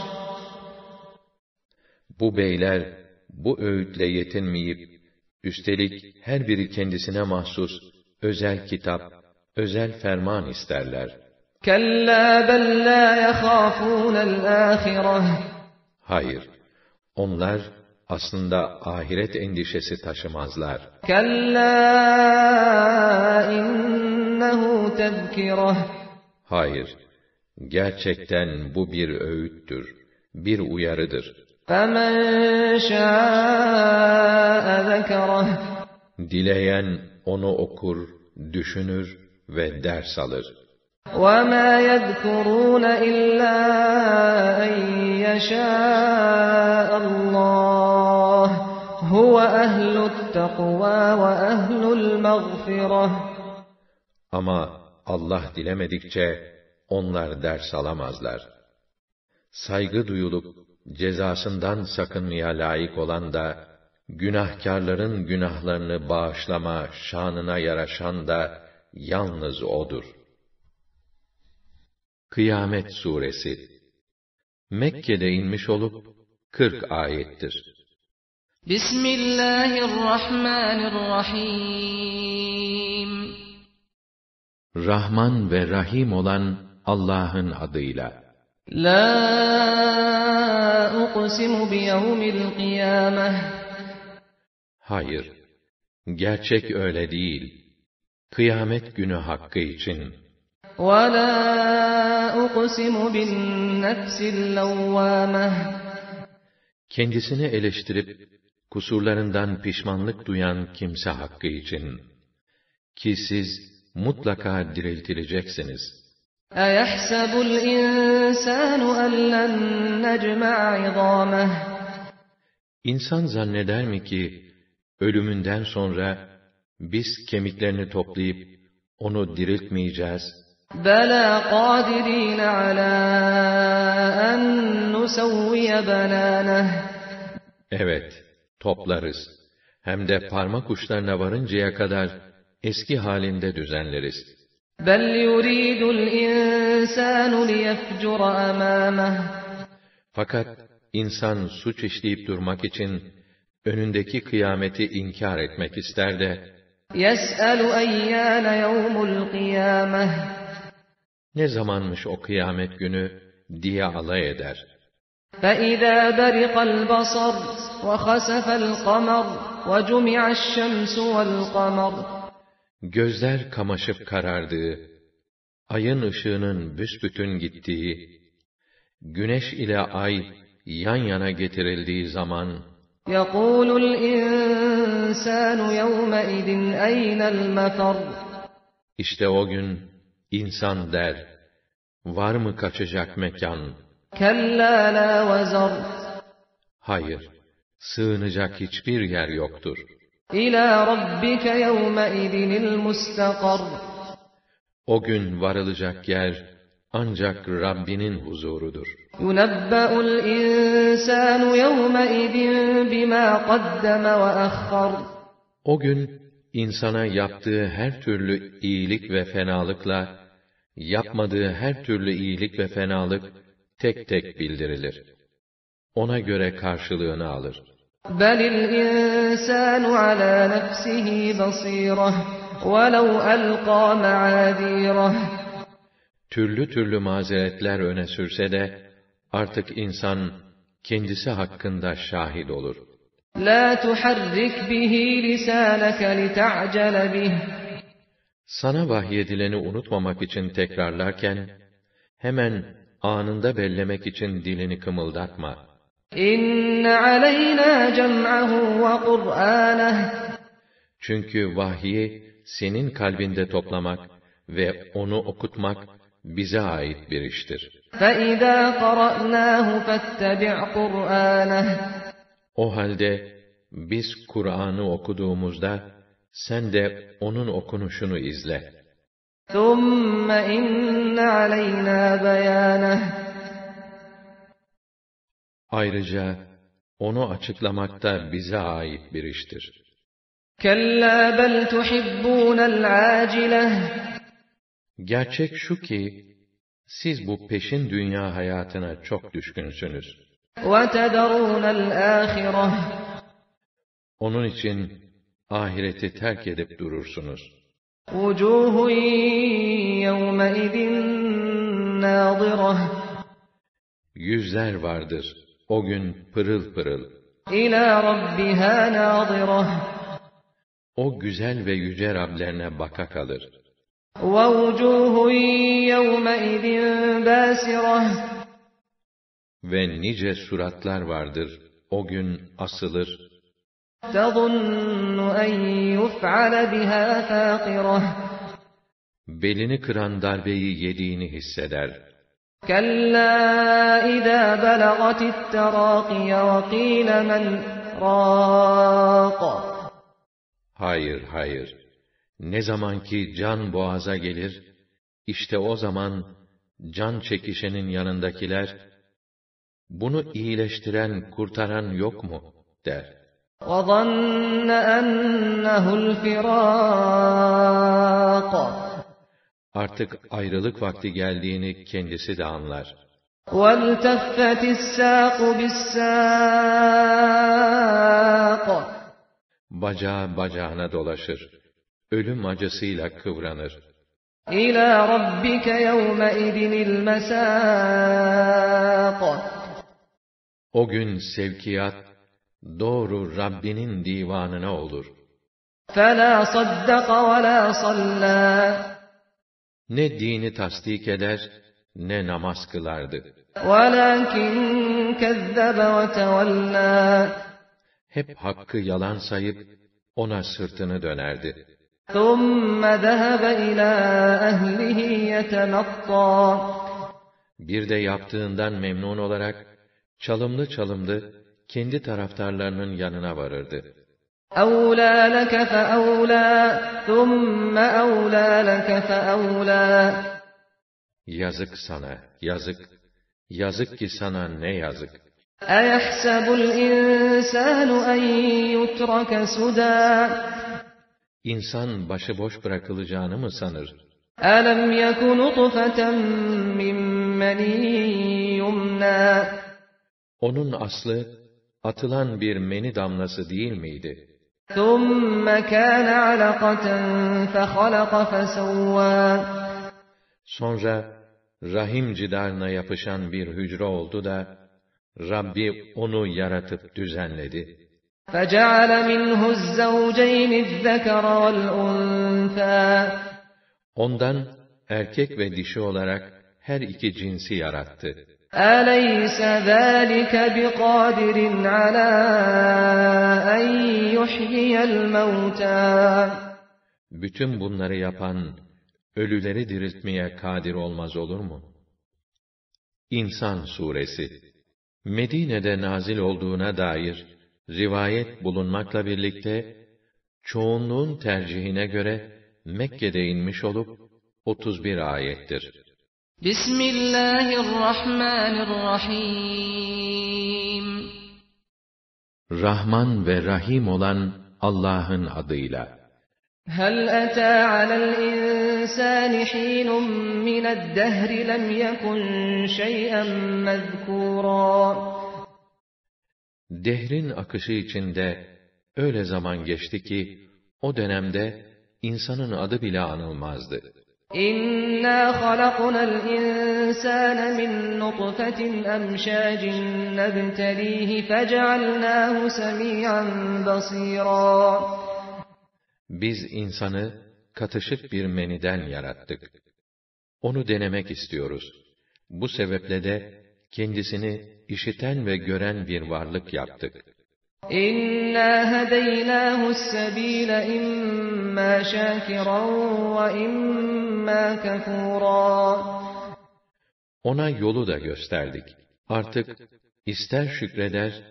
Bu beyler bu öğütle yetinmeyip, üstelik her biri kendisine mahsus özel kitap, özel ferman isterler. Kalla bel la yakhafun Hayır. Onlar aslında ahiret endişesi taşımazlar. Kalla إِنَّهُ تَذْكِرَةٌ Hayır, gerçekten bu bir öğüttür, bir uyarıdır. فَمَن شَاءَ ذَكَرَهُ Dileyen onu okur, düşünür ve ders alır. وَمَا يَذْكُرُونَ إِلَّا أَن يَشَاءَ اللَّهُ هُوَ أَهْلُ التَّقْوَى وَأَهْلُ الْمَغْفِرَةِ ama Allah dilemedikçe onlar ders alamazlar. Saygı duyulup cezasından sakınmaya layık olan da günahkarların günahlarını bağışlama şanına yaraşan da yalnız odur. Kıyamet suresi Mekke'de inmiş olup 40 ayettir. Bismillahirrahmanirrahim Rahman ve Rahim olan Allah'ın adıyla. La uqsimu bi yevmil. Hayır, gerçek öyle değil. Kıyamet günü hakkı için. Ve la uqsimu bin nefsil levvâmeh. Kendisini eleştirip, kusurlarından pişmanlık duyan kimse hakkı için. Ki siz, mutlaka diriltileceksiniz. أَيَحْسَبُ الْإِنسَانُ أَنْ لَنْ نَجْمَعَ عِظَامَهُ İnsan zanneder mi ki, ölümünden sonra, biz kemiklerini toplayıp, onu diriltmeyeceğiz, بَلَى قَادِرِينَ عَلَى أَنْ نُسَوِّيَ بَنَانَهُ Evet, toplarız. Hem de parmak uçlarına varıncaya kadar eski halinde düzenleriz. بَلْ يُرِيدُ الْإِنسَانُ لِيَفْجُرَ أَمَامَهُ Fakat insan suç işleyip durmak için önündeki kıyameti inkar etmek ister de يَسْأَلُ أَيَّانَ يَوْمُ الْقِيَامَةِ ne zamanmış o kıyamet günü diye alay eder. فَإِذَا بَرِقَ الْبَصَرُ وَخَسَفَ الْقَمَرُ وَجُمِعَ الشَّمْسُ وَالْقَمَرُ Gözler kamaşıp karardığı, ayın ışığının büsbütün gittiği, güneş ile ay yan yana getirildiği zaman, يَقُولُ الْإِنسَانُ يَوْمَئِذٍ أَيْنَ الْمَفَرُّ işte o gün insan der, var mı kaçacak mekan? كَلَّا لَا وَزَرُ Hayır, sığınacak hiçbir yer yoktur. İlâ rabbike yevmeidinil mustakar. O gün varılacak yer ancak Rabbinin huzurudur. Yunebbe'ul insânu yevmeidin bimâ qaddeme ve ahkar. O gün insana yaptığı her türlü iyilik ve fenalıkla, yapmadığı her türlü iyilik ve fenalık tek tek bildirilir. Ona göre karşılığını alır. بَلِ الْإِنسَانُ عَلَى نَفْسِهِ بَصِيرَةٌ وَلَوْ أَلْقَى مَعَاذِيرَهُ Türlü türlü mazeretler öne sürse de artık insan kendisi hakkında şahit olur. لَا تُحَرِّكْ بِهِ لِسَانَكَ لِتَعْجَلَ بِهِ Sana vahyedileni unutmamak için tekrarlarken, hemen anında bellemek için dilini kımıldatma. إِنَّ عَلَيْنَا جَمْعَهُ وَقُرْآنَهُ Çünkü vahyi senin kalbinde toplamak ve onu okutmak bize ait bir iştir. فَإِذَا قَرَأْنَاهُ فَاتَّبِعْ قُرْآنَهُ O halde biz Kur'an'ı okuduğumuzda sen de onun okunuşunu izle. ثُمَّ إِنَّ عَلَيْنَا بَيَانَهُ Ayrıca onu açıklamak da bize ait bir iştir. Kella bel tuhibbunel. Gerçek şu ki siz bu peşin dünya hayatına çok düşkünsünüz. Onun için ahireti terk edip durursunuz. Yüzler vardır o gün pırıl pırıl. إِلَى رَبِّهَا نَاظِرَةٌ O güzel ve yüce Rablerine baka kalır. وَوُجُوهٌ يَوْمَئِذٍ بَاسِرَةٌ Ve nice suratlar vardır, o gün asılır. تَظُنُّ أَنْ يُفْعَلَ بِهَا فَاقِرَةٌ Belini kıran darbeyi yediğini hisseder. كَلَّا إِذَا بَلَغَتِ التَّرَاقِيَ وَقِيلَ مَنْ رَاقٍ Hayır, hayır. Ne zaman ki can boğaza gelir, işte o zaman can çekişenin yanındakiler, bunu iyileştiren, kurtaran yok mu? der. وَظَنَّ أَنَّهُ الْفِرَاقُ Artık ayrılık vakti geldiğini kendisi de anlar. وَالْتَفَّتِ السَّاقُ بِالسَّاقِ Bacağı bacağına dolaşır. Ölüm acısıyla kıvranır. إِلَى رَبِّكَ يَوْمَئِذٍ الْمَسَاقُ O gün sevkiyat, doğru Rabbinin divanına olur. فَلَا صَدَّقَ وَلَا صَلَّى ne dini tasdik eder ne namaz kılardı. Hep hakkı yalan sayıp ona sırtını dönerdi. Bir de yaptığından memnun olarak çalımlı çalımlı kendi taraftarlarının yanına varırdı. أَوْلَى لَكَ فَأَوْلَى ثُمَّ أَوْلَى لَكَ فَأَوْلَى Yazık sana, yazık. Yazık ki sana ne yazık. أَيَحْسَبُ الْإِنسَانُ أَنْ يُتْرَكَ سُدًى İnsan başıboş bırakılacağını mı sanır? أَلَمْ يَكُ نُطْفَةً مِّن مَّنِيٍّ يُمْنَىٰ Onun aslı, atılan bir meni damlası değil miydi? ثُمَّ كَانَ عَلَقَةً فَخَلَقَ فَسَوَّىٰ Sonra, rahim cidarına yapışan bir hücre oldu da, Rabbi onu yaratıp düzenledi. فَجَعَلَ مِنْهُ الزَّوْجَيْنِ الذَّكَرَ وَالْأُنثَىٰ Ondan, erkek ve dişi olarak her iki cinsi yarattı. Eleyse zâlike biqadirin alâ en yuhyiyel mevtâ. Bütün bunları yapan, ölüleri diriltmeye kadir olmaz olur mu? İnsan Suresi Medine'de nazil olduğuna dair rivayet bulunmakla birlikte, çoğunluğun tercihine göre Mekke'de inmiş olup 31 ayettir. Bismillahirrahmanirrahim Rahman ve Rahim olan Allah'ın adıyla. هل أتى على الإنسان حين من الدهر لم يكن شيئا مذكورا Dehrin akışı içinde öyle zaman geçti ki, o dönemde insanın adı bile anılmazdı. İnna halaknal insane min nutfetin emşacin nebtelihi fecealnâhu semî'an basîrâ. Biz insanı katışık bir meniden yarattık. Onu denemek istiyoruz. Bu sebeple de kendisini işiten ve gören bir varlık yaptık. İnna hedeynahu's sebile imma şakiran ve imma kefura. Ona yolu da gösterdik. Artık ister şükreder,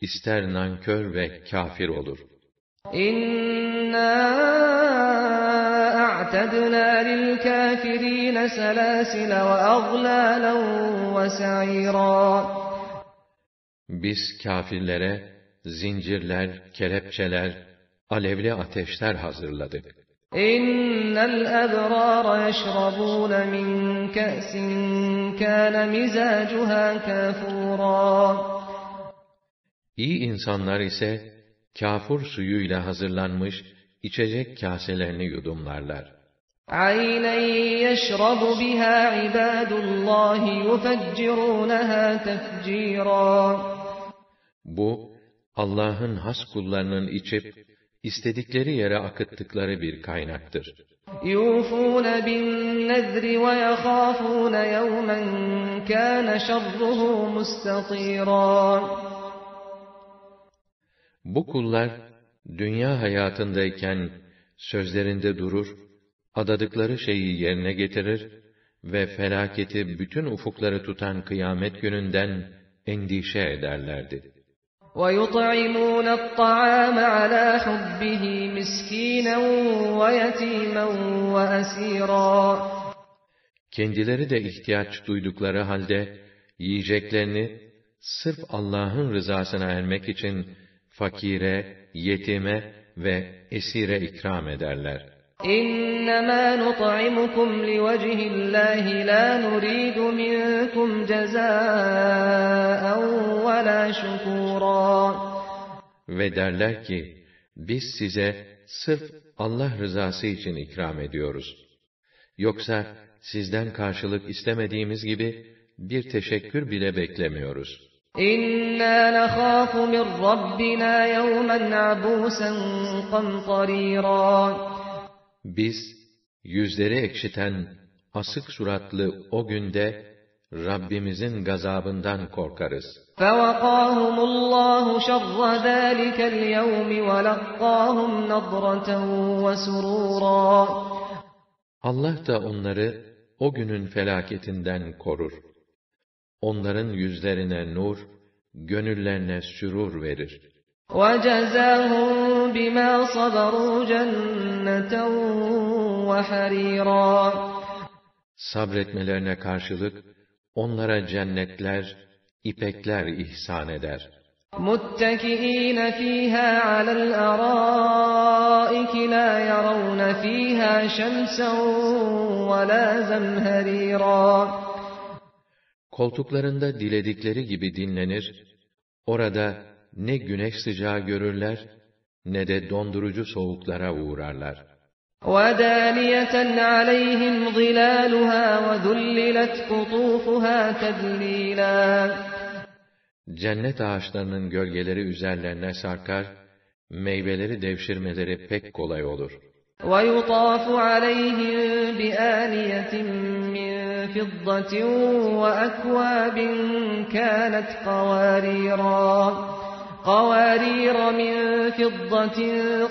ister nankör ve kafir olur. İnna a'tedna lil kafirine selasile ve aglalen ve sa'ira. Biz kafirlere zincirler, kelepçeler, alevli ateşler hazırladık. إن الأبرار يشربون من كأس كان مزاجها كافورا İyi insanlar ise kâfur suyuyla hazırlanmış içecek kaselerini yudumlarlar. عينا يشرب بها عباد الله يفجرونها تفجيرا Bu, Allah'ın has kullarının içip, istedikleri yere akıttıkları bir kaynaktır. يوفون بالنذر ويخافون يوما كان شره مستطيرا Bu kullar, dünya hayatındayken sözlerinde durur, adadıkları şeyi yerine getirir ve felaketi bütün ufukları tutan kıyamet gününden endişe ederlerdi. ويطعمون الطعام على حبه مسكينا ويتيما وأسيرا Kendileri de ihtiyaç duydukları halde, yiyeceklerini sırf Allah'ın rızasına ermek için fakire, yetime ve esire ikram ederler. Ve derler ki, biz size sırf Allah rızası için ikram ediyoruz. Yoksa sizden karşılık istemediğimiz gibi bir teşekkür bile beklemiyoruz.'' İnna nakhafu min rabbina yawman abusan qamtarira. Biz, yüzleri ekşiten, asık suratlı o günde, Rabbimizin gazabından korkarız. فوقاهم الله شر ذلك اليوم ولقاهم نضرة وسرورا Allah da onları o günün felaketinden korur. Onların yüzlerine nur, gönüllerine sürur verir. وجزاهم بما صبروا جنة وحريرا Sabretmelerine karşılık, onlara cennetler, ipekler ihsan eder. متكئين فيها على الأرائك لا يرون فيها شمسا ولا زمهريرا Koltuklarında diledikleri gibi dinlenir, orada ne güneş sıcağı görürler, ne de dondurucu soğuklara uğrarlar. ودانية عليهم ظلالها وذللت قطوفها تذليلا Cennet ağaçlarının gölgeleri üzerlerine sarkar, meyveleri devşirmeleri pek kolay olur. ويطاف عليهم بآنية من فضة وأكواب كانت قواريرا قوارير من فضة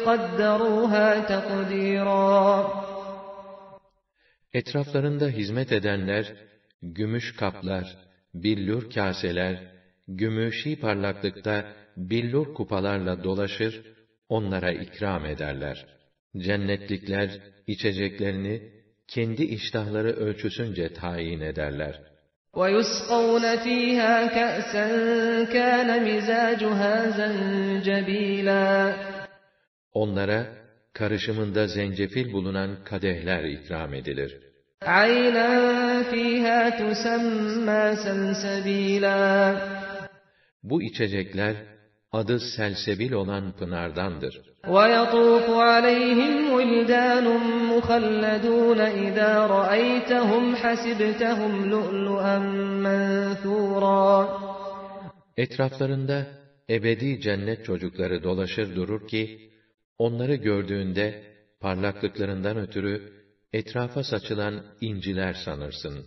قدروها تقديرا Etraflarında hizmet edenler, gümüş kaplar, billur kaseler, gümüşi parlaklıkta billur kupalarla dolaşır, onlara ikram ederler. Cennetlikler, içeceklerini, kendi iştahları ölçüsünce tayin ederler. ويسقون فيها كأسا كان مزاجها زنجبيلا Onlara, karışımında zencefil bulunan kadehler ikram edilir. عينا فيها تسمى سلسبيلا Bu içecekler, adı selsebil olan pınardandır. ويطوف عليهم ولدان مخلدون إذا رأيتهم حسبتهم لؤلؤا منثورا Etraflarında ebedi cennet çocukları dolaşır durur ki, onları gördüğünde parlaklıklarından ötürü etrafa saçılan inciler sanırsın.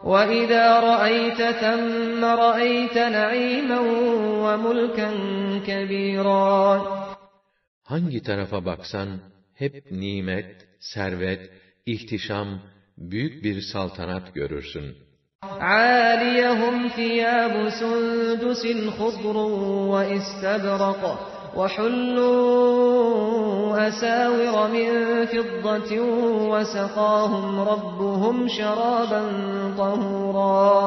وَإِذَا رَأَيْتَ ثَمَّ رَأَيْتَ نَعِيمًا وَمُلْكًا كَبِيرًا Hangi tarafa baksan hep nimet, servet, ihtişam, büyük bir saltanat görürsün. عَالِيَهُمْ ثِيَابُ سُنْدُسٍ خُضْرٌ وَإِسْتَبْرَقٌ وَحُلُّوا أَسَاوِرَ مِنْ فِضَّةٍ وَسَقَاهُمْ رَبُّهُمْ شَرَابًا طَهُورًا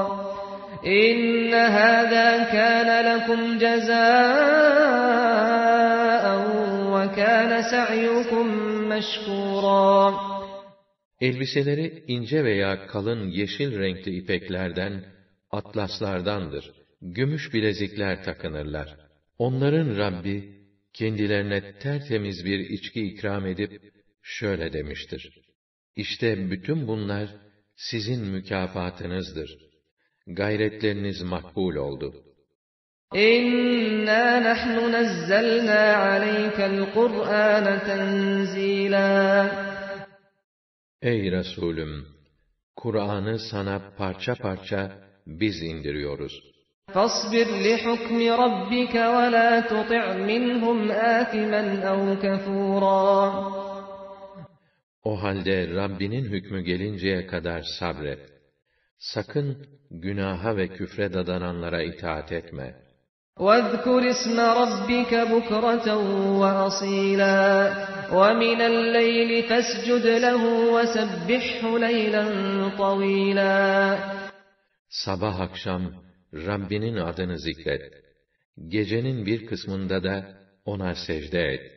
إِنَّ هَذَا كَانَ لَكُمْ جَزَاءً وَكَانَ سَعْيُكُمْ مَشْكُورًا Elbiseleri ince veya kalın yeşil renkli ipeklerden, atlaslardandır. Gümüş bilezikler takınırlar. Onların Rabbi, kendilerine tertemiz bir içki ikram edip, şöyle demiştir. İşte bütün bunlar, sizin mükafatınızdır. Gayretleriniz makbul oldu. إِنَّا نَحْنُ نَزَّلْنَا عَلَيْكَ الْقُرْآنَ تَنزِيلًا Ey Resulüm! Kur'an'ı sana parça parça biz indiriyoruz. فاصبر لحكم ربك ولا تطع منهم آثما أو كفورا O halde Rabbinin hükmü gelinceye kadar sabret. Sakın günaha ve küfre dadananlara itaat etme. واذكر اسم ربك بكرة وأصيلا ومن الليل فاسجد له وسبحه ليلا طويلا Sabah akşam Rabbinin adını zikret. Gecenin bir kısmında da ona secde et.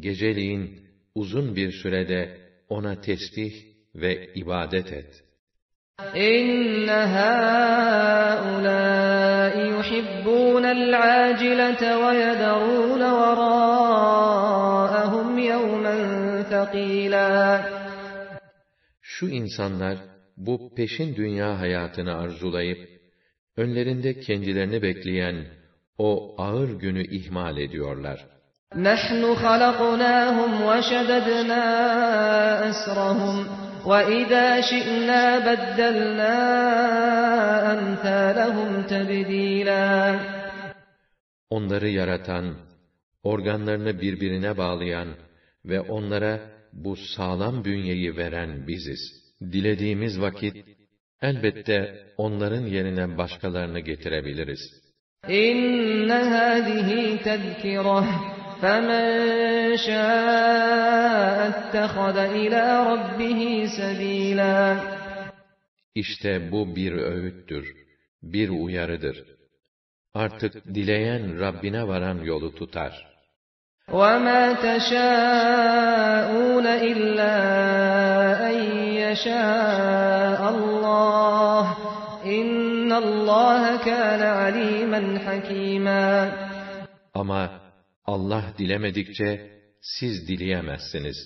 Geceliğin uzun bir sürede ona tesbih ve ibadet et. إن هؤلاء يحبون العاجلة ويذرون وراءهم يوما ثقيلا Şu insanlar bu peşin dünya hayatını arzulayıp Önlerinde kendilerini bekleyen o ağır günü ihmal ediyorlar. نحن خلقناهم وشددنا أسرهم وإذا شئنا بدلنا أمثالهم تبديلا Onları yaratan, organlarını birbirine bağlayan ve onlara bu sağlam bünyeyi veren biziz. Dilediğimiz vakit, elbette onların yerine başkalarını getirebiliriz. إن هذه تذكرة فمن شاء اتخذ إلى ربه سبيلا İşte bu bir öğüttür, bir uyarıdır. Artık dileyen Rabbine varan yolu tutar. وما تشاءون إلا أن يشاء الله إن الله كان عليما حكيما Ama Allah dilemedikçe siz dileyemezsiniz.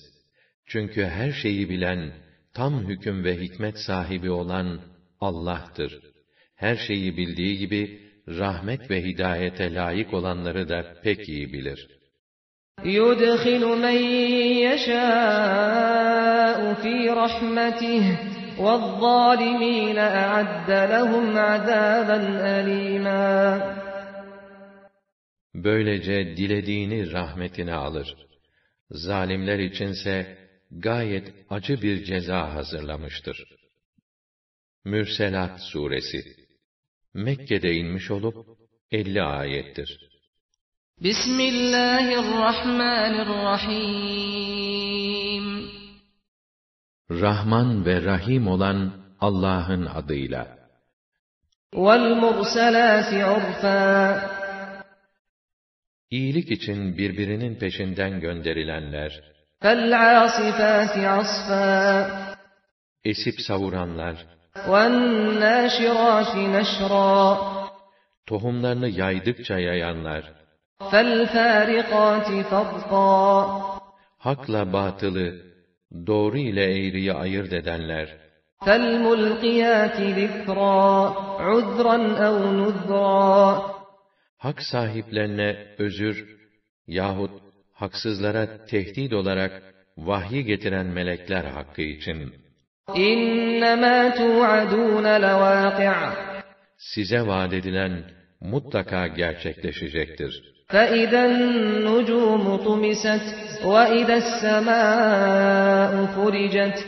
Çünkü her şeyi bilen, tam hüküm ve hikmet sahibi olan Allah'tır. Her şeyi bildiği gibi rahmet ve hidayete layık olanları da pek iyi bilir. يدخل من يشاء في رحمته والظالمين أعد لهم عذابا أليما Böylece dilediğini rahmetine alır. Zalimler içinse gayet acı bir ceza hazırlamıştır. Mürselat Suresi Mekke'de inmiş olup 50 ayettir. بسم الله الرحمن الرحيم Rahman ve Rahim olan Allah'ın adıyla. والمرسلات عرفا İyilik için birbirinin peşinden gönderilenler, فالعاصفات عصفا esip savuranlar, والناشرات نشرا tohumlarını yaydıkça yayanlar, فالفارقات فرقا hakla batılı, doğru ile eğriyi ayırt edenler, فالملقيات ذكرا عذرا أو نذرا hak sahiplerine özür yahut haksızlara tehdit olarak vahyi getiren melekler hakkı için إنما توعدون لواقع size vaat edilen mutlaka gerçekleşecektir. فإذا النجوم طمست وإذا السماء فرجت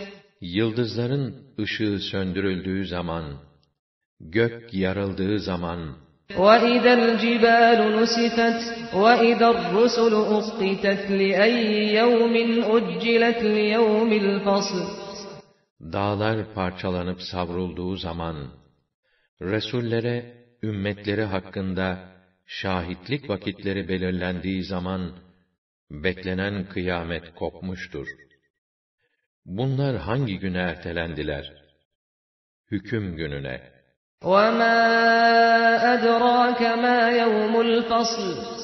Yıldızların ışığı söndürüldüğü zaman, gök yarıldığı zaman, وإذا الجبال نسفت وإذا الرسل أقتت لأي يوم أجلت ليوم الفصل dağlar parçalanıp savrulduğu zaman, Resullere, ümmetleri hakkında şahitlik vakitleri belirlendiği zaman, beklenen kıyamet kopmuştur. Bunlar hangi güne ertelendiler? Hüküm gününe. وما أدراك ما يوم الفصل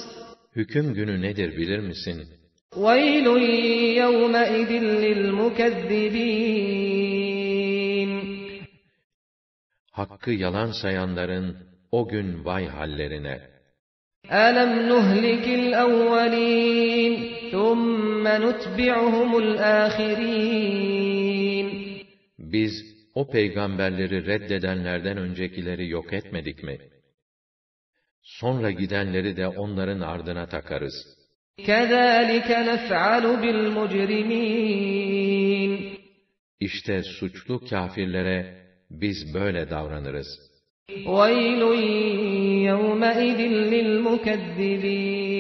Hüküm günü nedir bilir misin? ويل يومئذ للمكذبين Hakkı yalan sayanların o gün vay hallerine. ألم نهلك الأولين ثم نتبعهم الآخرين Biz o peygamberleri reddedenlerden öncekileri yok etmedik mi? Sonra gidenleri de onların ardına takarız. كذلك نفعل بالمجرمين İşte suçlu kâfirlere biz böyle davranırız. ويل يومئذ للمكذبين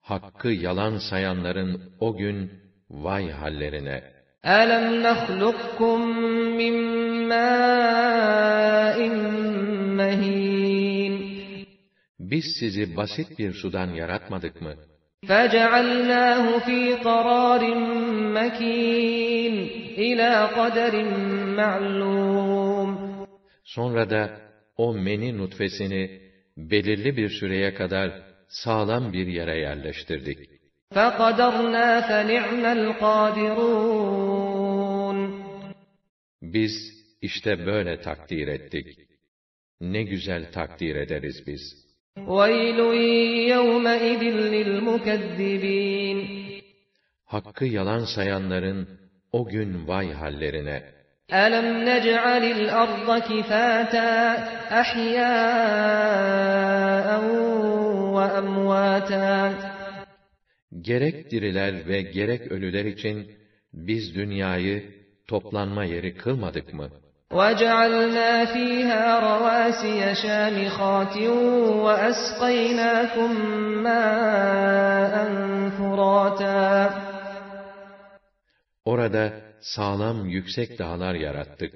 Hakkı yalan sayanların o gün vay hallerine. ألم نخلقكم من ماء مهين Biz sizi basit bir sudan yaratmadık mı? فجعلناه في قرار مكين إلى قدر معلوم Sonra da o meni nutfesini belirli bir süreye kadar sağlam bir yere yerleştirdik. فقدرنا فنعم القادرون Biz işte böyle takdir ettik. ne güzel takdir ederiz biz. وَيْلٌ يَوْمَئِذٍ لِلْمُكَذِّبِينَ Hakkı yalan sayanların o gün vay hallerine. أَلَمْ نَجْعَلِ الْأَرْضَ كِفَاتًا أَحْيَاءً وَأَمْوَاتًا Gerek diriler ve gerek ölüler için biz dünyayı toplanma yeri kılmadık mı? وَجَعَلْنَا فِيهَا رَوَاسِيَ شَامِخَاتٍ وَأَسْقَيْنَاكُم مَّاءً فُرَاتًا Orada sağlam yüksek dağlar yarattık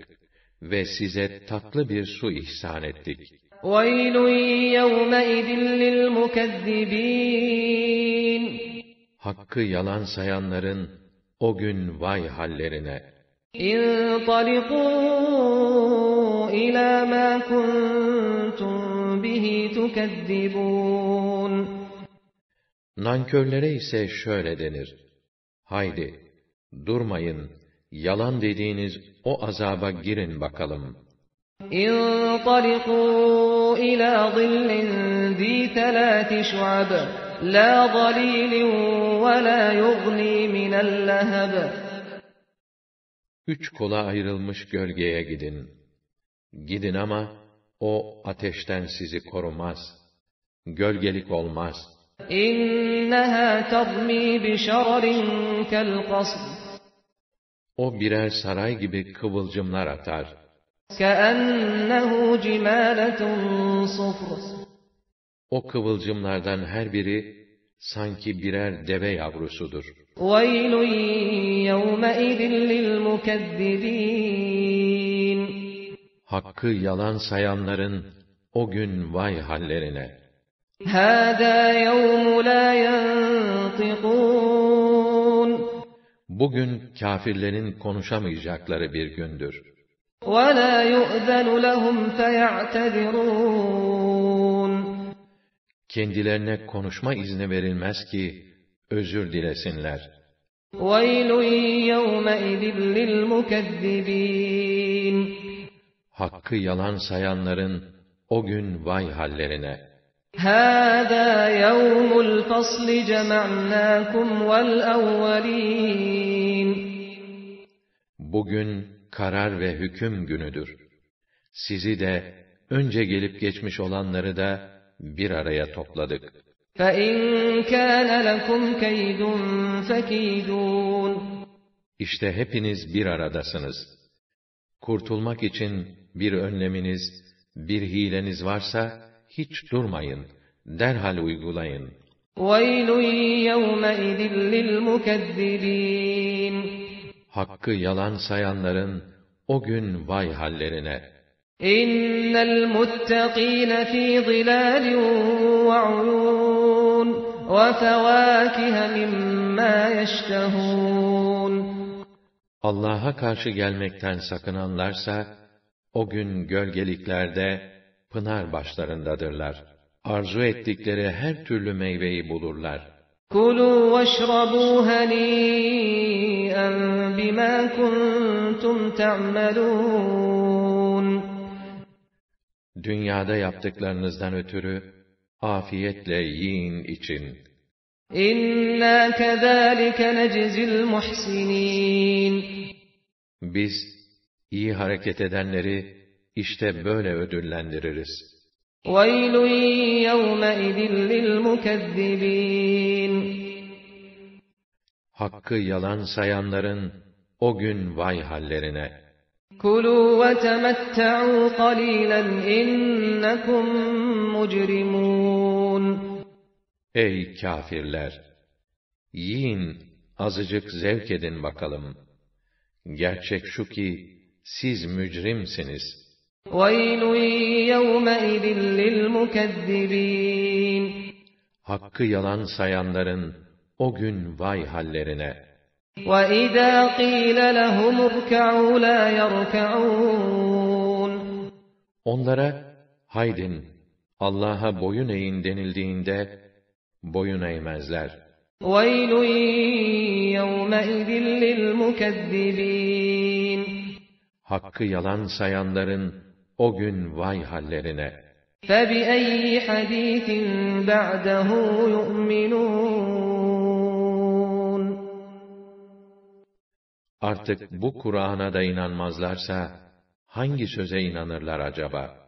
ve size tatlı bir su ihsan ettik. وَيْلٌ يَوْمَئِذٍ لِّلْمُكَذِّبِينَ hakkı yalan sayanların o gün vay hallerine. İnṭaliqū ilâ mâ kuntum bihi tukezzibûn. Nankörlere ise şöyle denir. Haydi, durmayın, yalan dediğiniz o azaba girin bakalım. İnṭaliqū ilâ zillin zî telâti şu'abı. لا ظليل ولا يغني من اللهب Üç kola ayrılmış gölgeye gidin. Gidin ama o ateşten sizi korumaz. Gölgelik olmaz. إنها ترمي بشرر كالقصر O birer saray gibi kıvılcımlar atar. كأنه جمالة صفر O kıvılcımlardan her biri sanki birer deve yavrusudur. وَيْلٌ يَوْمَئِذٍ لِّلْمُكَذِّبِينَ Hakkı yalan sayanların o gün vay hallerine. هَذَا يَوْمُ لَا يَنطِقُونَ Bugün kâfirlerin konuşamayacakları bir gündür. وَلَا يُؤْذَنُ لَهُمْ فَيَعْتَذِرُونَ Kendilerine konuşma izni verilmez ki özür dilesinler. وَيْلٌ يَوْمَئِذٍ لِّلْمُكَذِّبِينَ Hakkı yalan sayanların o gün vay hallerine. هَذَا يَوْمُ الْفَصْلِ جَمَعْنَاكُمْ وَالْأَوَّلِينَ Bugün karar ve hüküm günüdür. Sizi de, önce gelip geçmiş olanları da bir araya topladık. فَإِن كَانَ لَكُمْ كَيْدٌ فَكِيدُونِ İşte hepiniz bir aradasınız. Kurtulmak için bir önleminiz, bir hileniz varsa, hiç durmayın, derhal uygulayın. وَيْلٌ يَوْمَئِذٍ لِّلْمُكَذِّبِينَ Hakkı yalan sayanların o gün vay hallerine. إِنَّ الْمُتَّقِينَ فِي ظِلَالٍ وَعُيُونٍ وَفَوَاكِهَ مِمَّا يَشْتَهُونَ Allah'a karşı gelmekten sakınanlarsa, o gün gölgeliklerde, pınar başlarındadırlar. Arzu ettikleri her türlü meyveyi bulurlar. كُلُوا وَاشْرَبُوا هَنِيئًا بِمَا كُنتُمْ تَعْمَلُونَ Dünyada yaptıklarınızdan ötürü, afiyetle yiyin için. إِنَّا كَذَٰلِكَ نَجْزِي الْمُحْسِنِينَ Biz, iyi hareket edenleri, işte böyle ödüllendiririz. وَيْلٌ يَوْمَئِذٍ لِّلْمُكَذِّبِينَ Hakkı yalan sayanların, o gün vay hallerine. Kulu ve temettu qalilan innakum mujrimun. Ey kafirler! Yiyin, azıcık zevk edin bakalım. Gerçek şu ki, siz mücrimsiniz. Hakkı yalan sayanların o gün vay hallerine. وَإِذَا قِيلَ لَهُمُ ارْكَعُوا لَا يَرْكَعُونَ Onlara, haydin, Allah'a boyun eğin denildiğinde, boyun eğmezler. وَيْلٌ يَوْمَئِذٍ لِّلْمُكَذِّبِينَ Hakkı yalan sayanların, O gün vay hallerine. فَبِأَيِّ حَدِيثٍ بَعْدَهُ يُؤْمِنُونَ Artık bu Kur'an'a da inanmazlarsa, hangi söze inanırlar acaba?